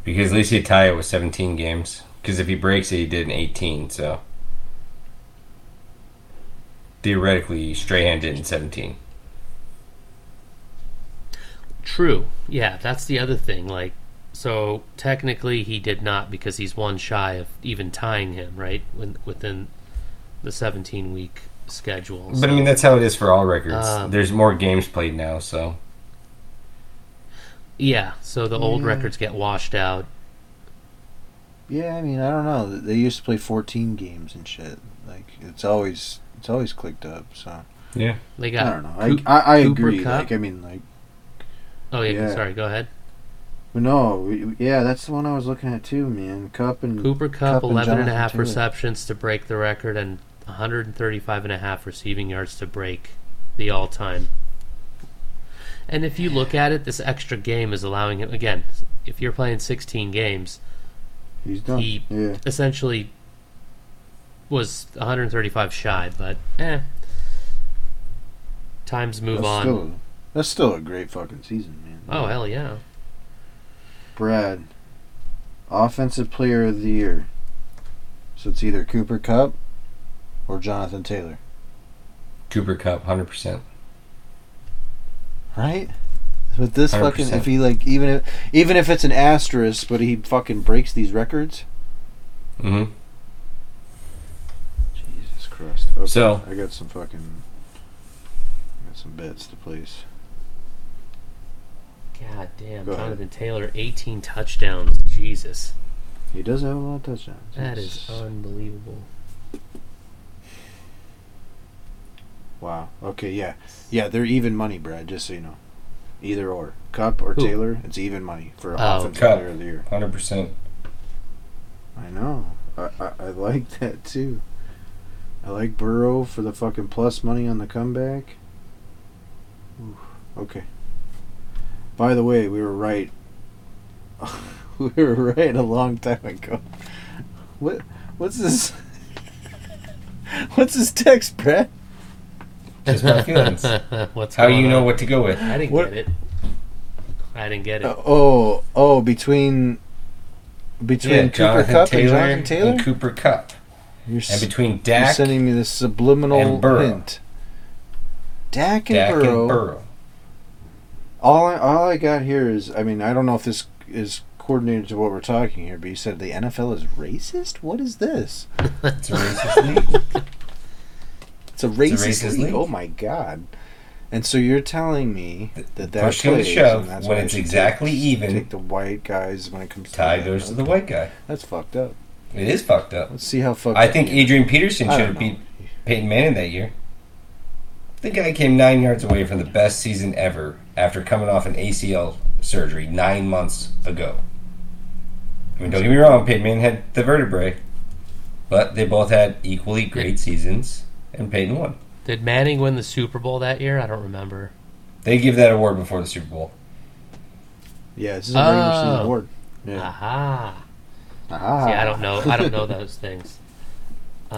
because at least he'd tie it with 17 games. Because if he breaks it, he did in 18. So theoretically, Strahan did in 17. True. Yeah, that's the other thing. Like, so technically he did not because he's one shy of even tying him, right? When, within the 17 week schedule. But I mean, that's how it is for all records. Um, There's more games played now, so yeah, so the old Yeah. records get washed out. Yeah, I mean, I don't know. They used to play fourteen games and shit. Like it's always it's always clicked up. So yeah. They I don't know. I Coop- I, I Cooper agree. Kupp? Like I mean, like oh yeah, yeah. sorry. Go ahead. no, we- yeah, that's the one I was looking at too, man. Kupp and Cooper Cup, Kupp and 11 and a half Taylor. receptions to break the record and 135 and a half receiving yards to break the all-time. And if you look at it, this extra game is allowing him again. If you're playing 16 games, he's done. he- yeah, essentially was 135 shy, but eh. Times move that's on. still that's still a great fucking season, man. oh hell yeah! Brad, offensive player of the year. So it's either Cooper Kupp or Jonathan Taylor, Cooper Kupp, 100%. Right? With this fucking, 100%. if he like, even if even if it's an asterisk, but he fucking breaks these records. hmm Jesus Christ. Okay, So- I got some fucking, I got some bets to place. God damn, Go ahead. Jonathan Taylor, 18 touchdowns. Jesus, He does have a lot of touchdowns. that It's- is unbelievable. Wow. Okay. Yeah. Yeah. They're even money, Brad. Just so you know, either or, Kupp or Who? Taylor, it's even money for Oh. offensive Kupp. player of the year. 100%. I know. I, I I like that too. I like Burrow for the fucking plus money on the comeback. Ooh, okay. By the way, we were right. (laughs) we were right a long time ago. What? What's this? (laughs) What's this text, Brett? Just my feelings. (laughs) What's How going you know on? what to go with? I didn't What- get it. I didn't get it. Uh, oh, oh, between between Yeah, Cooper Jonathan Kupp Taylor, and Jonathan Taylor. and Cooper Kupp, You're, and s- between you're sending me this subliminal and Burrow. hint. Dak and, Dak Burrow. and Burrow. All I, all I got here is, I mean, I don't know if this is coordinated to what we're talking here, but you said the NFL is racist. What is this? (laughs) It's a racist league. (laughs) It's a racist, racist league. league. Oh my god! And so you're telling me that that Push plays, shove, that's when it's exactly take, even, Take the white guys when it comes to Tie goes to the white guy. That's fucked up. It is fucked up. Let's see how fucked. I think. Adrian Peterson should have beat Peyton Manning that year. The guy came nine yards away from the best season ever after coming off an ACL surgery nine months ago. I mean, don't get me wrong, Peyton Manning had the vertebrae, but they both had equally great seasons, and Peyton won. Did Manning win the Super Bowl that year? I don't remember. They give that award before the Super Bowl. Yeah, this is a regular season Oh. award. Yeah. Aha. Aha. See, I don't know. I don't know those things. (laughs)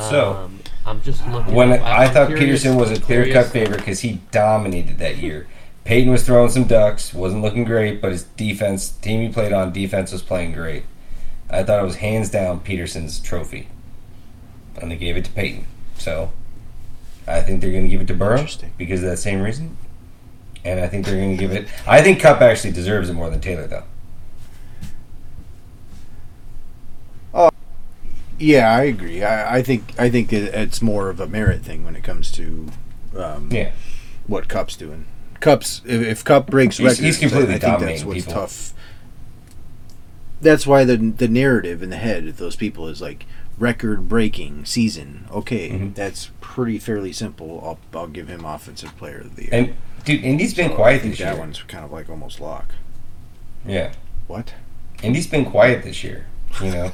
So, um, I'm just looking. When up- I I'm thought curious- Peterson was a clear cut favorite because he dominated that year. Peyton was throwing some ducks, wasn't looking great, but his defense, team he played on, defense was playing great. I thought it was hands down Peterson's trophy, and they gave it to Peyton. So, I think they're going to give it to Burrow because of that same reason, and I think they're going to give it. I think Kupp actually deserves it more than Taylor, though. Oh, Yeah, I agree. I, I think I think it, it's more of a merit thing when it comes to um, Yeah, what Kupp's doing. Kupp's if, if Kupp breaks He's- records, he's completely I think that's what's people. tough. That's why the the narrative in the head of those people is like record breaking season. Okay, Mhm. that's pretty fairly simple. I'll I'll give him offensive player of the year. and dude, Indy's been So I quiet think this that year. one's kind of like almost lock. Yeah, What? Indy's been quiet this year. You know,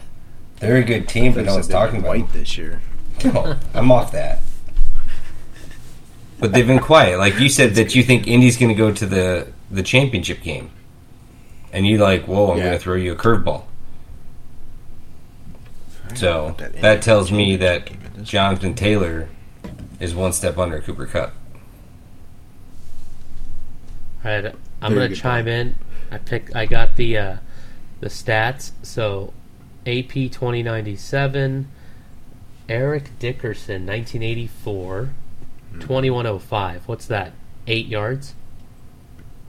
they're a good team, but no one's talking about them. this year. No, (laughs) I'm off that. But they've been quiet. Like you said that you think Indy's going to go to the the championship game, and you like, whoa, I'm Yeah. going to throw you a curveball. So that that tells me that game. Jonathan Taylor is one step under Cooper Kupp. All right, I'm Very gonna good chime in. I pick. I got the uh, the stats. So, AP 2097, Eric Dickerson 1984, Hmm. 2105. What's that? Eight yards.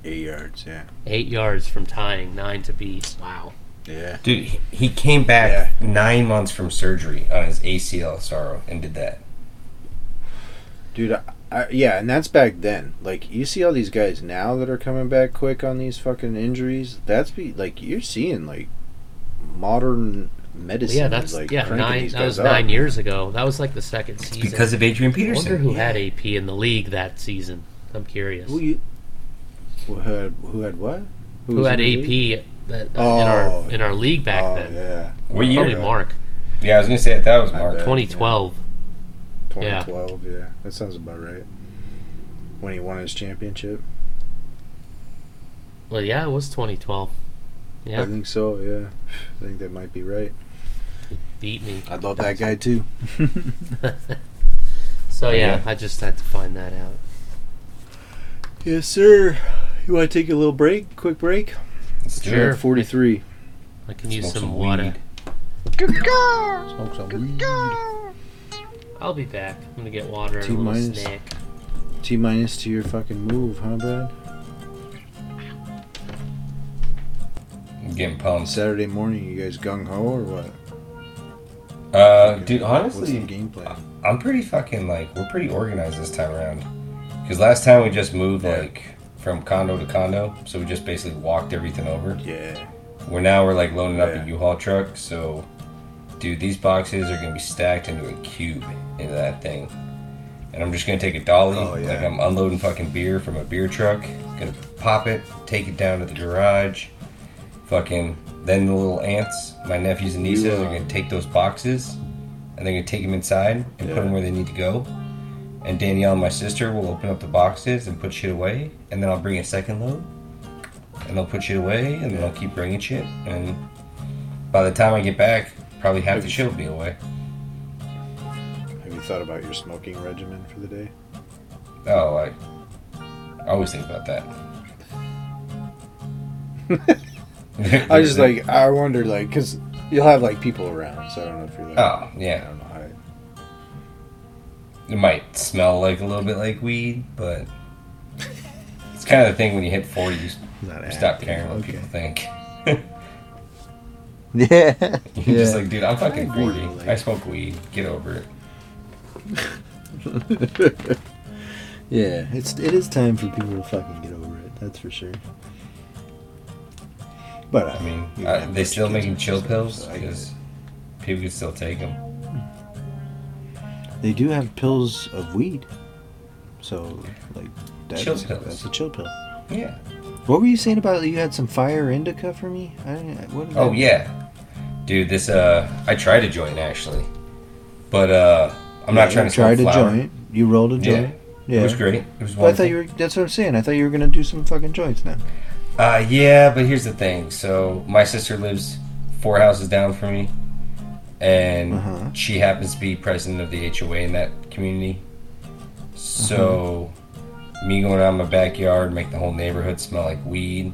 Eight yards. Yeah. Eight yards from tying, nine to beat. Wow. Yeah. Dude, he- he came back nine months from surgery on his ACL sorrow and did that. Dude, I, I, yeah, and that's back then. Like, you see all these guys now that are coming back quick on these fucking injuries. That's be like you're seeing like modern medicine. yeah, that's like yeah. Nine. these That guys was up. nine years ago. That was like the second season. Because of Adrian I Peterson. wonder who had AP in the league that season. I'm curious. Who you? Who had who had what? Who was had in the league? AP that, uh, in Oh. our in our league back oh then? yeah, What year? Probably Mark. Yeah, I was going to say that, that was Mark. bet. 2012. 2012. Yeah. that sounds about right. When he won his championship, Well, yeah, it was 2012. Yeah, I think so. Yeah, I think that might be right. beat me. I'd love that guy too. (laughs) So yeah, Yeah. I just had to find that out. Yes, sir. You want to take a little break? Quick break. Let's Sure. it. Forty-three. I can use some, some water. weed. Smoke some weed. I'll be back. I'm gonna get water and T a little minus. snack. T minus to your fucking move, huh, Brad? I'm getting pumped. Saturday morning, you guys gung ho or what? Uh, dude, honestly, the game? I'm pretty fucking like we're pretty organized this time around. Because last time we just moved Yeah. like from condo to condo, so we just basically walked everything over. Yeah. We're now we're like loading up Yeah. a U-Haul truck, so dude, these boxes are gonna be stacked into a cube into that thing. And I'm just gonna take a dolly, Oh, yeah. like I'm unloading fucking beer from a beer truck, gonna pop it, take it down to the garage, fucking. Then the little ants, my nephews and nieces, You, are uh, gonna take those boxes, and they're gonna take them inside and put them where they need to go. And Danielle, and my sister, will open up the boxes and put shit away, and then I'll bring a second load, and they'll put shit away, and then I'll keep bringing shit, and by the time I get back, probably half the shit will be away. Have you thought about your smoking regimen for the day? Oh, I, I always think about that. (laughs) I was just like, I wonder like, because you'll have like people around, so I don't know if you're like, Oh, yeah. Don't know how. It, might smell like a little bit like weed, but it's kind of the thing when you hit 40, you not stop caring what okay. people think. (laughs) Yeah. (laughs) You're just like, dude, I'm fucking 40. like- I smoke weed. Get over it. (laughs) Yeah, it's it is time for people to fucking get over it. That's for sure. But I mean, uh, they still making chill pills so I because it. people can still take them. They do have pills of weed. So like that's, Chill pills. That's a chill pill. Yeah. What were you saying about you had some fire indica for me? I didn't, Oh that- yeah, dude. This uh, I tried a joint actually, but uh, I'm Yeah, not trying to tried a flower. joint. You rolled a joint. Yeah, It was great. It was I thought you were. That's what I'm saying. I thought you were gonna do some fucking joints now. Uh, yeah, but here's the thing. So my sister lives four houses down from me, and Uh-huh. she happens to be president of the HOA in that community. So Uh-huh. me going out in my backyard, make the whole neighborhood smell like weed.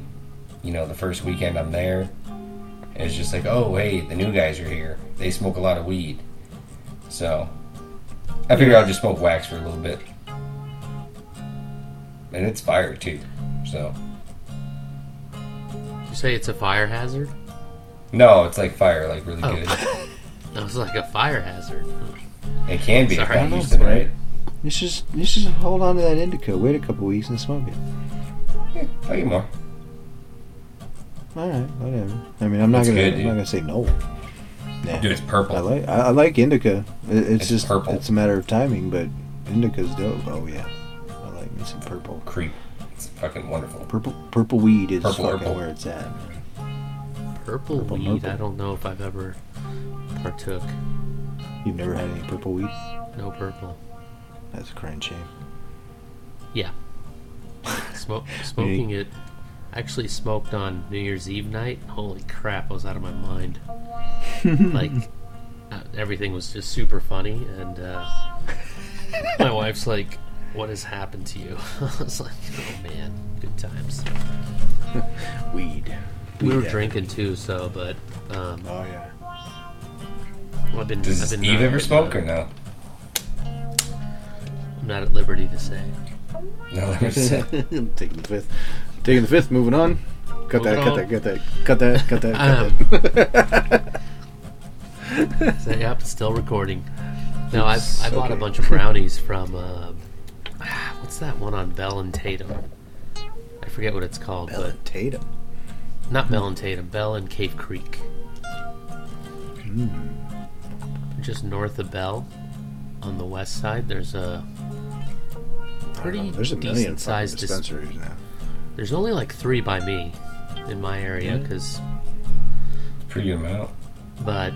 You know, the first weekend I'm there, and it's just like, oh hey, the new guys are here. They smoke a lot of weed. So I figure I'll just smoke wax for a little bit, and it's fire too. So. You say it's a fire hazard? No, it's like fire, like really Oh. good. (laughs) That was like a fire hazard. It can be if Sorry. not used it right. You should just, you should hold on to that indica. Wait a couple weeks and smoke it. Yeah, I'll get more. All right, whatever. I mean, I'm not It's gonna. good, I'm dude. not gonna say no. Nah. Dude, it's purple. I like. I, I like indica. It, it's, It's just purple. It's a matter of timing, but indica's dope. Oh yeah, I like me some purple. Creep. It's fucking wonderful. Purple purple weed is Purple, fucking purple. where it's at. man. Purple, Purple weed. purple. I don't know if I've ever partook. You've never had any purple weed? No purple. That's a crying shame. Yeah. Smoke, (laughs) smoking it. Actually smoked on New Year's Eve night. Holy crap! I was out of my mind. (laughs) like uh, everything was just super funny, and uh, my wife's like, "What has happened to you?" (laughs) I was like, "Oh man, good times." Weed. We were Weed drinking too, so but um, Oh yeah. I've been. Does I've been Eve ever smoke or no? I'm not at liberty to say. No, let (laughs) me. Taking the fifth. Taking the fifth. Moving on. Cut that. Moving Cut that. Cut that. Cut that. Cut that. Cut Um, that. So, yep, still recording. No, I I bought a bunch of brownies from uh, what's that one on Bell and Tatum? I forget what it's called, Bell and Tatum. not Bell and Tatum. Bell and Cave Creek, Hmm. Just north of Bell, on the west side. There's a pretty I don't know, There's a decent fucking sized. dis- now. There's only like three by me in my area, Yeah. because Pretty good amount. But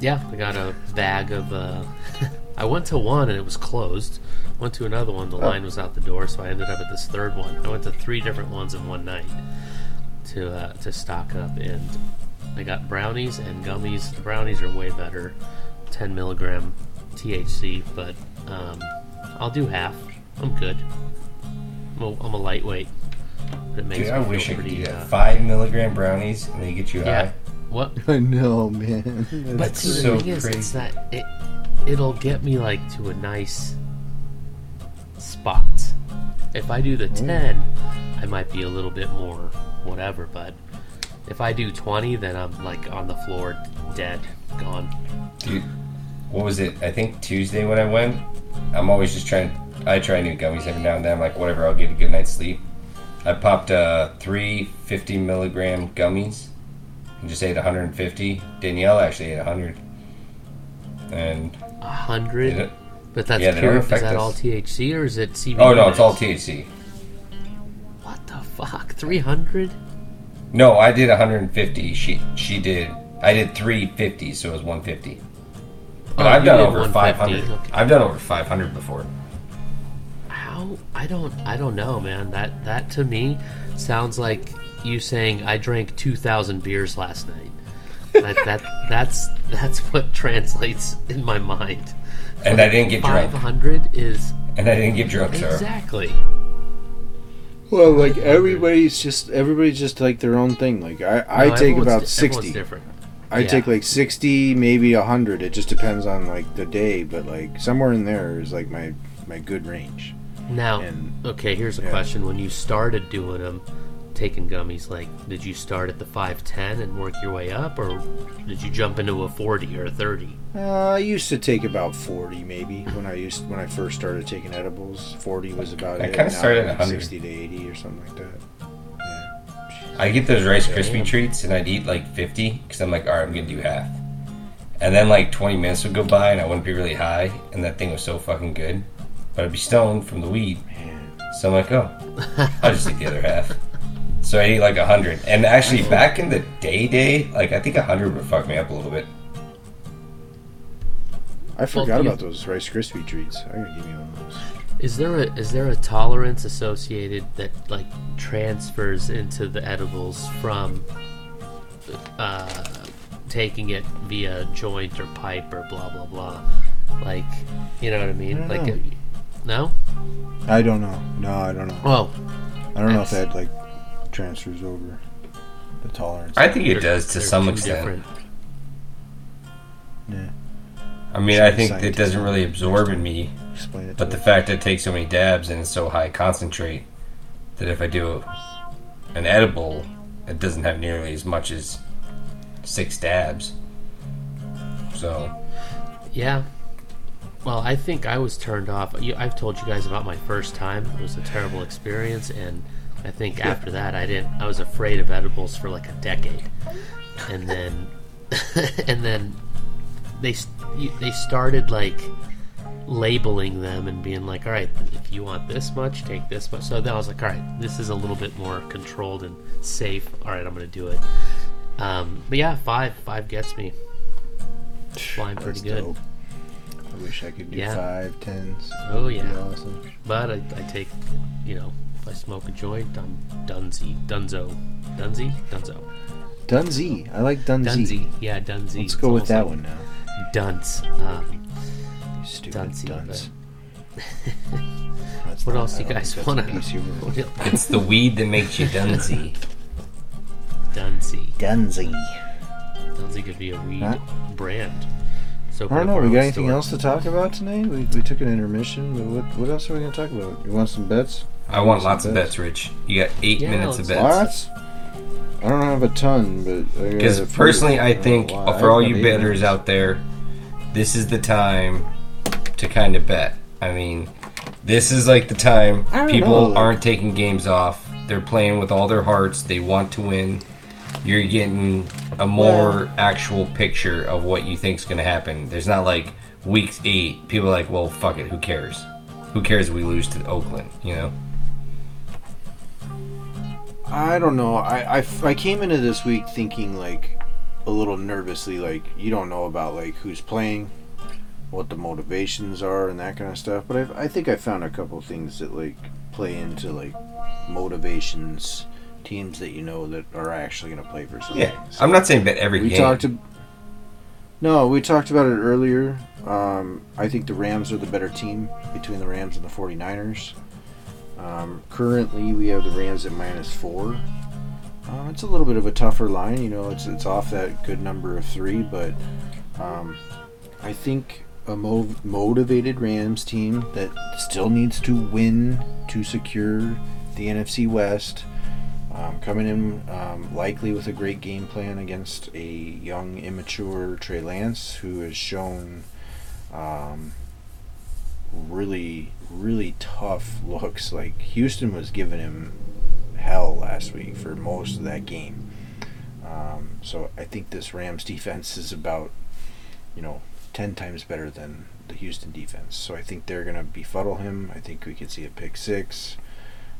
yeah, I got a bag of. Uh, (laughs) I went to one and it was closed. Went to another one, the Oh. line was out the door, so I ended up at this third one. I went to three different ones in one night to uh, to stock up, and I got brownies and gummies. The brownies are way better, 10 milligram THC, but um, I'll do half. I'm good. I'm a, I'm a lightweight. But it makes Dude, me I wish I could pretty. do that. uh, Five milligram brownies and they get you yeah. high. What? (laughs) I know, man. But That's see, the so thing is, it's crazy. that it it'll get me like to a nice spot. If I do the Mm. ten, I might be a little bit more whatever. But if I do twenty, then I'm like on the floor, dead, gone. Dude, what was it? I think Tuesday when I went, I'm always just trying. I try new gummies every now and then. I'm like, whatever, I'll get a good night's sleep. I popped uh, three 50 milligram gummies and just ate 150. Danielle actually ate 100. And A hundred, but that's Yeah, pure. Is that us. all THC or is it CBD? oh no, it's all? THC. What the fuck? Three hundred? No, I did 150. She she did. I did 350, so it was 150. But Oh, I've done over 500. okay. I've done over 500 before. How? I don't. I don't know, man. That that to me sounds like you saying I drank two thousand beers last night. that, that (laughs) that's that's what translates in my mind. And I didn't get Five drunk. 500 is And I didn't get drunk, sir. exactly. Well, like everybody's just everybody's just like their own thing. Like I, I No, take about sixty. different. I Yeah. take like sixty, maybe hundred. It just depends on like the day, but like somewhere in there is like my my good range. Now, And okay, here's a yeah. question: When you started doing them, taking gummies, like, did you start at the five ten and work your way up, or did you jump into a forty or a thirty? uh, I used to take about forty, maybe when I used when I first started taking edibles. Forty was about I it. kinda started I'm at like 100. sixty to eighty or something like that. Yeah. I get those Rice Yeah. Krispie treats and I'd eat like 50 because I'm like, all right, I'm going to do half. And then like 20 minutes would go by and I wouldn't be really high and that thing was so fucking good. But I'd be stoned from the weed. Man. So I'm like, oh, I'll just eat the other half. So I ate like 100. And actually, back in the day, day, like I think 100 would fuck me up a little bit. I forgot you- about those Rice Krispie treats. I gotta give me one of those. Is there a is there a tolerance associated that like transfers into the edibles from uh, taking it via joint or pipe or blah blah blah? Like, you know what I mean? I like, know. uh, no? I don't know. No, I don't know. Oh, I don't know if that like transfers over the tolerance. I think it does to some extent. different- yeah. I mean, I think it doesn't really absorb in me Explain it. But to the me. fact that it takes so many dabs and it's so high concentrate that if I do an edible, it doesn't have nearly as much as six dabs. So Yeah. Well, I think I was turned off. I've told you guys about my first time. It was a terrible experience, and I think after that, I didn't. I was afraid of edibles for like a decade, and then, (laughs) and then they they started like labeling them and being like, all right, if you want this much, take this much. So then I was like, all right, this is a little bit more controlled and safe. All right, I'm gonna do it. Um, but yeah, five five gets me. Flying pretty That's good. dope. I wish I could do Yeah. five, tens. Oh, yeah. awesome. But I, I take, you know, if I smoke a joint, I'm Dunsey. Dunzo. Dunsey? Dunzo. Dunsey. I like Dunsey. Dunsey. Yeah, Dunsey. Let's It's go with that like one now. Dunce. Um, You stupid Dunsey, dunce. (laughs) That's what not- else do you don't guys think want that's a PC word. to. it's the weed that makes you dunsy. (laughs) Dunsey. Dunsey. Dunsey could be a weed Huh? brand. So I don't know. We got anything else to talk about tonight? We, we took an intermission, but what what else are we gonna talk about? You want some bets? I want Some lots of bets, Rich. You got eight Yeah, minutes of let's- bets. Lots. I don't have a ton, but I got Because few. personally, I don't know think why. for all I've you got eight betters minutes. out there, this is the time to kind of bet. I mean, this is like the time people know, aren't taking games off. They're playing with all their hearts. They want to win. You're getting a more actual picture of what you think's going to happen. There's not like week eight. People are like, well, fuck it. Who cares? Who cares if we lose to Oakland? You know. I don't know. I, I, I came into this week thinking like a little nervously, like you don't know about like who's playing, what the motivations are, and that kind of stuff. But I, I think I found a couple things that like play into like motivations, teams that you know that are actually going to play for something. Yeah. I'm not saying that every we game. talked. To, no, we talked about it earlier. Um, I think the Rams are the better team between the Rams and the 49ers. Um, currently, we have the Rams at minus four. Um, it's a little bit of a tougher line, you know. It's it's off that good number of three, but um, I think a mo- motivated Rams team that still needs to win to secure the NFC West, um, coming in um, likely with a great game plan against a young, immature Trey Lance, who has shown um, really, really tough looks. Like Houston was giving him hell last week for most of that game. Um, so I think this Rams defense is about, you know, ten times better than the Houston defense. So I think they're gonna befuddle him. I think we could see a pick six.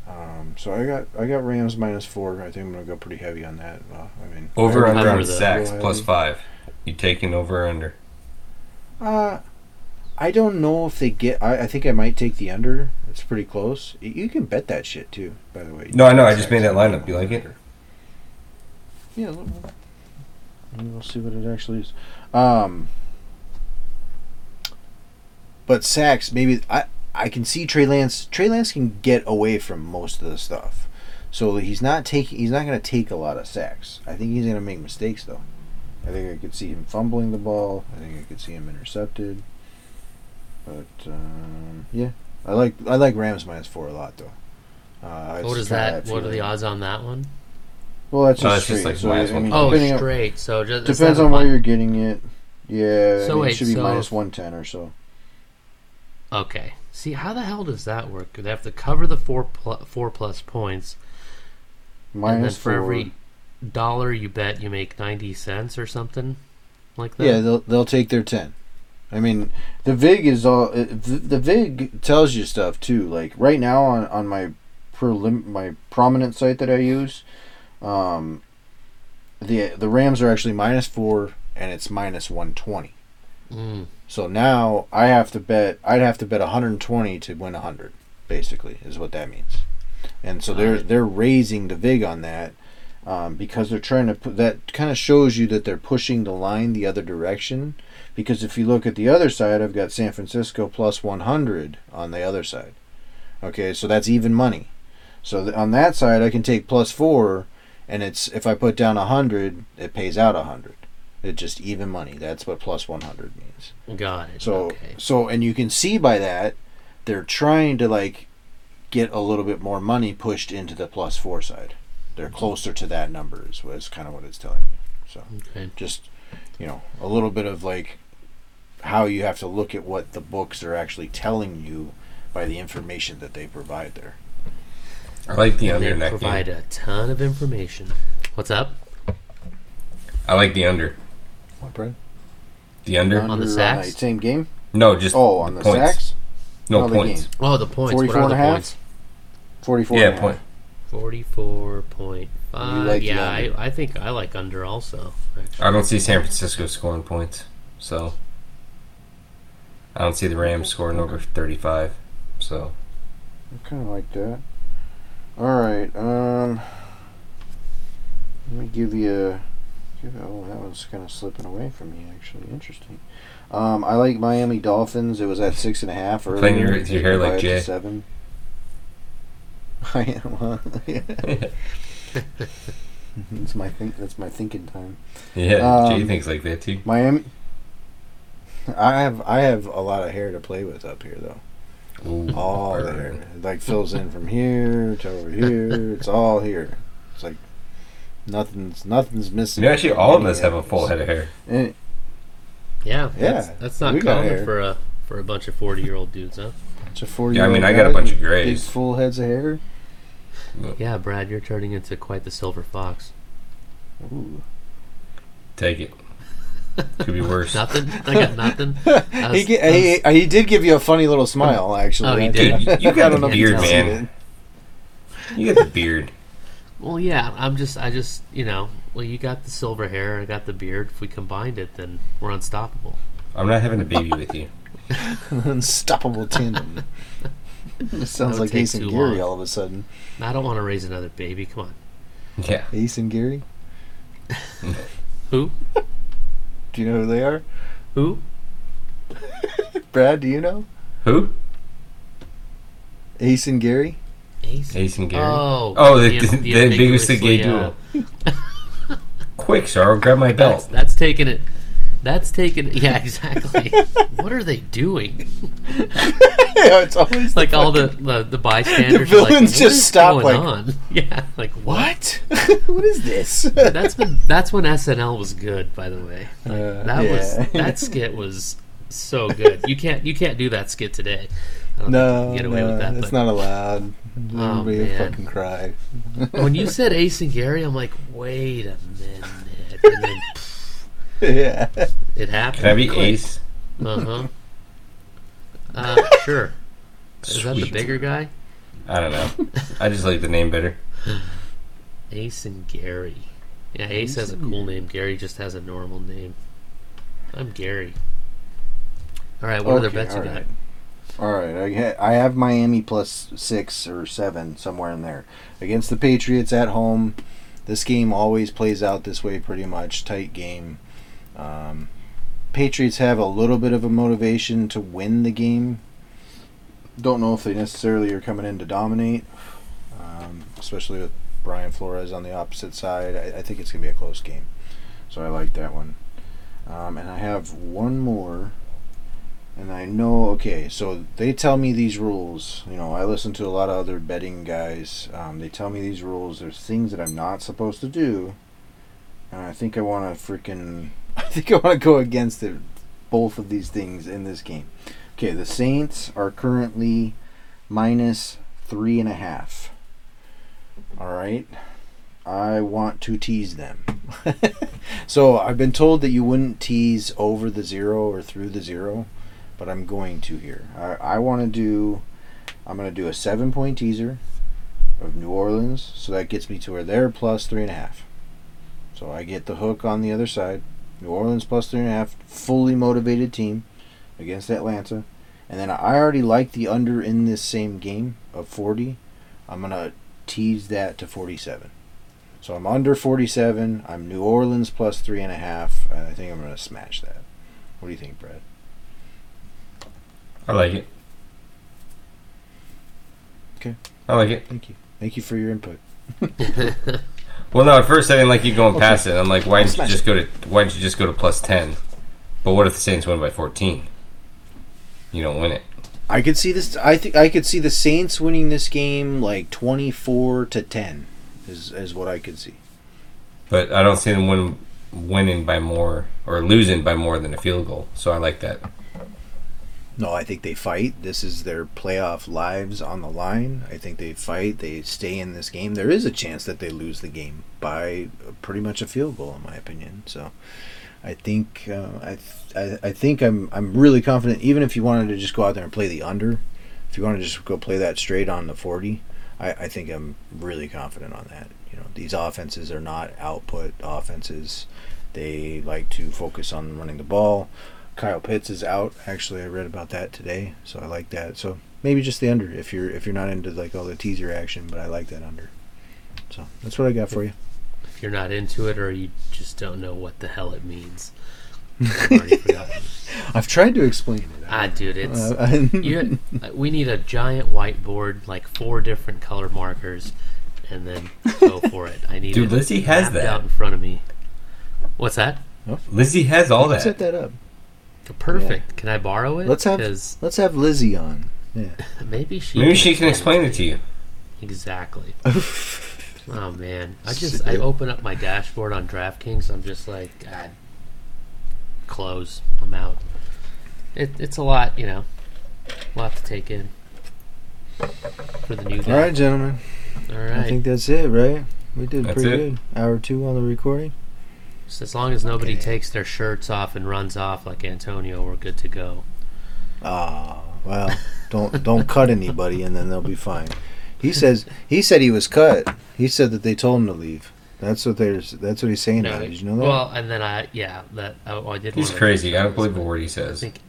Um, so I got I got Rams minus four. I think I'm gonna go pretty heavy on that. Well, I mean Over I under on sacks Real plus heavy. five. You taking over or under? Uh, I don't know if they get. I, I think I might take the under. It's pretty close. Y- You can bet that shit too. By the way. No, I know. I just made that lineup. You like it? Yeah. We'll see what it actually is. Um, but sacks, maybe I I can see Trey Lance. Trey Lance can get away from most of the stuff, so he's not taking. He's not going to take a lot of sacks. I think he's going to make mistakes though. I think I could see him fumbling the ball. I think I could see him intercepted. But um, yeah, I like I like Rams minus four a lot though. Uh, I What just is kinda that? What are the odds on that one? Well, that's Oh, just it's just straight. like so, minus I mean, one. Oh, depending on- straight. So just Depends on a where you're getting it. Yeah, So I mean, wait, it should be so 110 or so. Okay. See how the hell does that work? They have to cover the four pl- four plus points, and then for four. every dollar you bet, you make ninety cents or something like that. Yeah, they'll they'll take their 10. I mean, the VIG is all uh, the VIG tells you stuff too. Like right now on on my prelim my prominent site that I use, um, the the Rams are actually minus 4 and it's minus 120. Mm, So now I have to bet. I'd have to bet 120 to win 100. Basically, is what that means. And so they're Right. they're raising the vig on that um, because they're trying to put that kind of shows you that they're pushing the line the other direction. Because if you look at the other side, I've got San Francisco plus 100 on the other side. Okay, so that's even money. So th- on that side, I can take plus four, and it's if I put down 100, it pays out 100. It's just even money. That's what plus 100 means. got it. So okay. so and you can see by that they're trying to like get a little bit more money pushed into the plus 4 side. They're mm-hmm. closer to that number is what is kind of what it's telling you. So Okay. just you know, a little bit of like how you have to look at what the books are actually telling you by the information that they provide there. I like the under they provide a ton of information. What's up? I like the under. What, Brad? The under? On the Under, sacks? that same game? No, just Oh, on the points. sacks? No the points. game. Oh, the points. 44 what are the and a half? points? 44 Yeah, and point. Forty-four point five. Like yeah, I. I think I like under also. Actually. I don't see San Francisco scoring points, so I don't see the Rams scoring over 35. So I kind of like that. All right. Um, let me give you. A, give oh, that was kind of slipping away from me. Actually, interesting. Um, I like Miami Dolphins. It was at six and a half earlier. Playing your- your hair like Jay. Seven. (laughs) I am. Huh? That's (laughs) my think. That's my thinking time. yeah, Um, Jay thinks like that too. Miami. I have I have a lot of hair to play with up here though. Ooh, all burn. there. It like fills in from here to over here. It's all here. It's like nothing's nothing's missing. You know, actually, all of us have a full head of hair. And Yeah, Yeah, That's, that's not common for a for a bunch of forty-year-old dudes, huh? it's a forty. Yeah, I mean, I got a bunch of grays. Big full heads of hair. Yeah, Brad, you're turning into quite the silver fox. Ooh. Take it. Could be worse. (laughs) Nothing. I got nothing. (laughs) I was- he, ge- I was- he, he did give you a funny little smile, actually. Oh, he did? Dude, you (laughs) got I don't know the if you beard, man. You got the beard. Well, yeah. I'm just. I just. You know. Well, you got the silver hair. I got the beard. If we combined it, then we're unstoppable. I'm not having a baby with you. (laughs) Unstoppable tandem. it sounds like Ace and Gary long. all of a sudden. I don't want to raise another baby. Come on. Yeah. Ace and Gary? (laughs) Who? Do you know who they are? Who? (laughs) Brad, do you know? Who? Ace and Gary? Ace. Ace and Gary. Oh. Oh, the- the- the ambiguously gay ambiguously, (laughs) uh, Quick, Sorrow, grab my belt. that's taking it. That's taking. it. Yeah, exactly. (laughs) what are they doing? yeah, it's always (laughs) Like all the the, the bystanders. The are like, villains just is stop, going like- on? Yeah, like what? What? what is this? That's when that's when SNL was good. By the way, Like, Uh, that was that skit was so good. You can't you can't do that skit today. I don't no, get away no, with that. it's not allowed. Oh, Everybody man. fucking cry. (laughs) when you said Ace and Gary, I'm like, wait a minute, and then (laughs) yeah, it happened. Can I be Click. Ace? Uh huh. (laughs) Uh, sure. Is that the bigger guy? I don't know. I just like the name better. (sighs) Ace and Gary. Yeah, Ace has a cool name. Gary just has a normal name. I'm Gary. All right, what other Okay, bets you got? right. All right, I, ha- I have Miami plus six or seven somewhere in there against the Patriots at home. This game always plays out this way, pretty much tight game. Um, Patriots have a little bit of a motivation to win the game. Don't know if they necessarily are coming in to dominate, um, especially with Brian Flores on the opposite side. I, I think it's gonna be a close game, so I like that one. Um, and I have one more, and I know. Okay, so they tell me these rules. You know, I listen to a lot of other betting guys. Um, they tell me these rules. There's things that I'm not supposed to do, and I think I want to freaking. (laughs) I think I want to go against it. Both of these things in this game. Okay, the Saints are currently minus three and a half. All right. I want to tease them. (laughs) so I've been told that you wouldn't tease over the zero or through the zero, but I'm going to here. I, I want to do. I'm going to do a seven point teaser of New Orleans, so that gets me to where they're plus three and a half. So I get the hook on the other side. New Orleans plus three and a half, fully motivated team against Atlanta. And then I already like the under in this same game of 40. I'm going to tease that to 47. So I'm under 47. I'm New Orleans plus three and a half. And I think I'm going to smash that. What do you think, Brad? I like it. Okay. I like it. Thank you. Thank you for your input. (laughs) Well, no, at first I didn't like you going Okay. past it. I'm like, why didn't you just go to why didn't you just go to plus ten? But what if the Saints win by 14? You don't win it. I could see this. I think I could see the Saints winning this game like 24 to 10. Is is what I could see. But I don't see them win, winning by more or losing by more than a field goal. So I like that. No, I think they fight. This is their playoff lives on the line. I think they fight. They stay in this game. There is a chance that they lose the game by pretty much a field goal, in my opinion. So, I think uh, I, th- I I think I'm I'm really confident. Even if you wanted to just go out there and play the under, if you want to just go play that straight on the forty, I, I think I'm really confident on that. You know, these offenses are not output offenses. They like to focus on running the ball. Kyle Pitts is out. Actually, I read about that today, so I like that. So maybe just the under if you're if you're not into like all the teaser action, but I like that under. So that's what I got for you. if you're not into it or you just don't know what the hell it means. I've already forgotten. I've tried to explain it. Ah, dude, it's Uh, you. (laughs) We need a giant whiteboard, like four different color markers, and then go for it. I need Dude, it Lizzie has that. out in front of me. What's that? Lizzie has all that. set that up. Perfect. Can I borrow it? Let's have 'Cause let's have Lizzie on. Yeah. (laughs) maybe she. Maybe she can explain it to you. Exactly. (laughs) Oh man, I just I open up my dashboard on DraftKings. I'm just like, God, close. I'm out. It, it's a lot, you know, a lot to take in for the new All guy. right, gentlemen. All I think that's it, right? We did That's pretty it. good. Hour two on the recording. Just as long as nobody Okay. takes their shirts off and runs off like Antonio, we're good to go. Ah, well, don't don't cut anybody, and then they'll be fine. He says he said he was cut. He said that they told him to leave. That's what there's. That's what he's saying. now. Did you know that? Well, and then I, yeah, that oh, I did. He's wanna- crazy. I don't believe a word he says. think-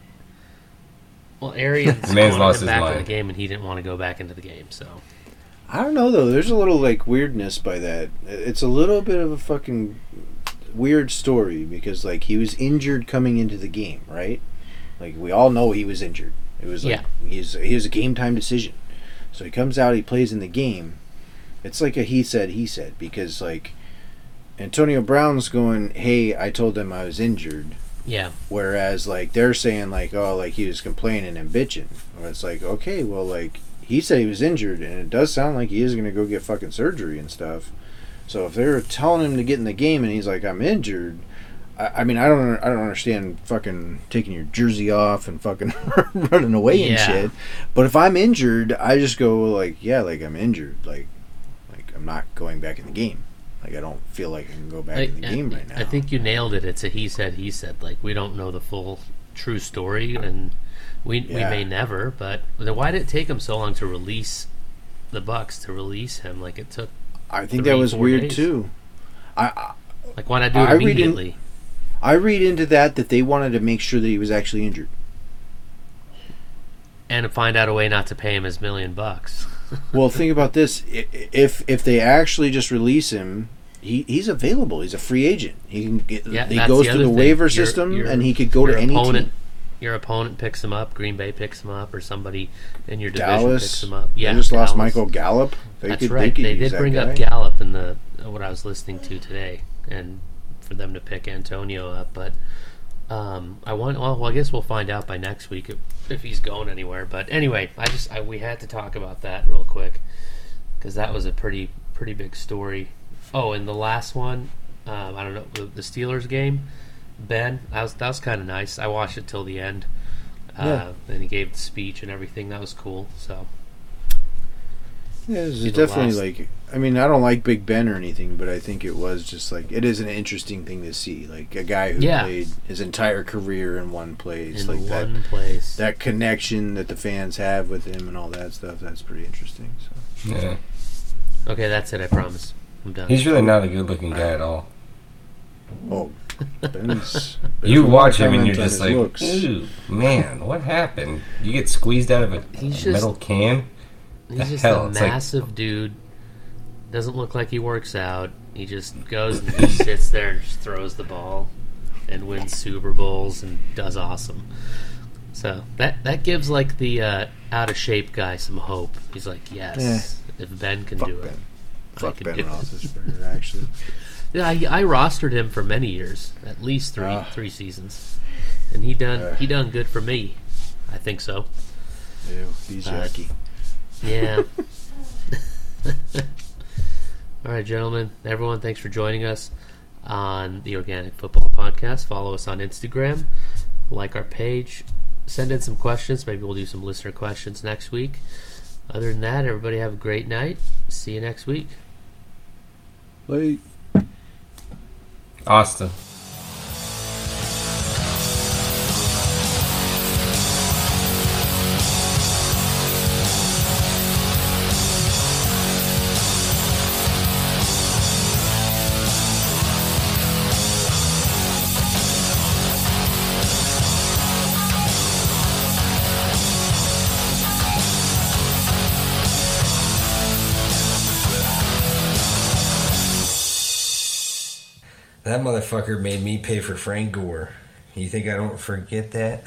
Well, Arians (laughs) The man's lost him his back in the game, and he didn't want to go back into the game. So I don't know though. There's a little like weirdness by that. It's a little bit of a fucking weird story because like he was injured coming into the game, right? Like we all know he was injured. It was like he's he was a game time decision. So he comes out, he plays in the game. It's like a he said he said because like Antonio Brown's going, "Hey, I told them I was injured." yeah, Whereas like they're saying like oh like he was complaining and bitching. Well, it's like okay well like he said he was injured and it does sound like he is gonna go get fucking surgery and stuff. So if they're telling him to get in the game and he's like I'm injured, I, I mean I don't I don't understand fucking taking your jersey off and fucking (laughs) running away and Yeah. shit. But if I'm injured, I just go like yeah like I'm injured like like I'm not going back in the game. Like I don't feel like I can go back I, in the game right now. I think you nailed it. It's a he said, he said. Like we don't know the full true story, and we we may never. But then why did it take him so long to release the Bucks to release him? Like it took. I think three, that was weird days. too. I, I Like why not do it I read in- immediately? I read into that that they wanted to make sure that he was actually injured. and find out a way not to pay him his million bucks. (laughs) Well, think about this: if if they actually just release him, he, he's available. He's a free agent. He can get. Yeah, he goes the through the thing. waiver Your- system, your- and he could go to any opponent, team. Your opponent picks him up. Green Bay picks him up, or somebody in your division Dallas. picks him up. They Yeah, just lost Michael Gallup. They That's could, right. They, They, did bring guy. up Gallup in the what I was listening to today, and for them to pick Antonio up. But um, I want. Well, I guess we'll find out by next week if, if he's going anywhere. But anyway, I just I, we had to talk about that real quick because that was a pretty pretty big story. Oh, and the last one, um, I don't know the, the Steelers game. Ben, that was that was kind of nice. I watched it till the end. Uh, Yeah. and he gave the speech and everything. That was cool. So Yeah, it's Be the definitely last. like. I mean, I don't like Big Ben or anything, but I think it was just like it is an interesting thing to see, like a guy who Yeah. played his entire career in one place, in like that. place. That connection that the fans have with him and all that stuff. That's pretty interesting. So. Yeah. Okay, that's it. I promise. I'm done. He's really not a good looking guy at all. Oh, Ben's. (laughs) You watch him and you're just like, looks. ooh, man, what happened? You get squeezed out of a He's just- metal can? He's the just hell? a It's like- massive dude. Doesn't look like he works out. He just goes and just (laughs) sits there and just throws the ball and wins Super Bowls and does awesome. So that that gives like the uh, out of shape guy some hope. He's like, yes, if Ben can do Ben. it, I Fuck can Ben do it. Roethlisberger, actually. (laughs) Yeah, I, I rostered him for many years, at least three Ah. three seasons, and he done Uh. he done good for me. I think so. Ew, he's Uh, yucky. Yeah. (laughs) All right, gentlemen, everyone, thanks for joining us on the Organic Football Podcast. Follow us on Instagram, like our page, send in some questions. Maybe we'll do some listener questions next week. Other than that, everybody have a great night. See you next week. Like, Austin. That motherfucker made me pay for Frank Gore. You think I don't forget that?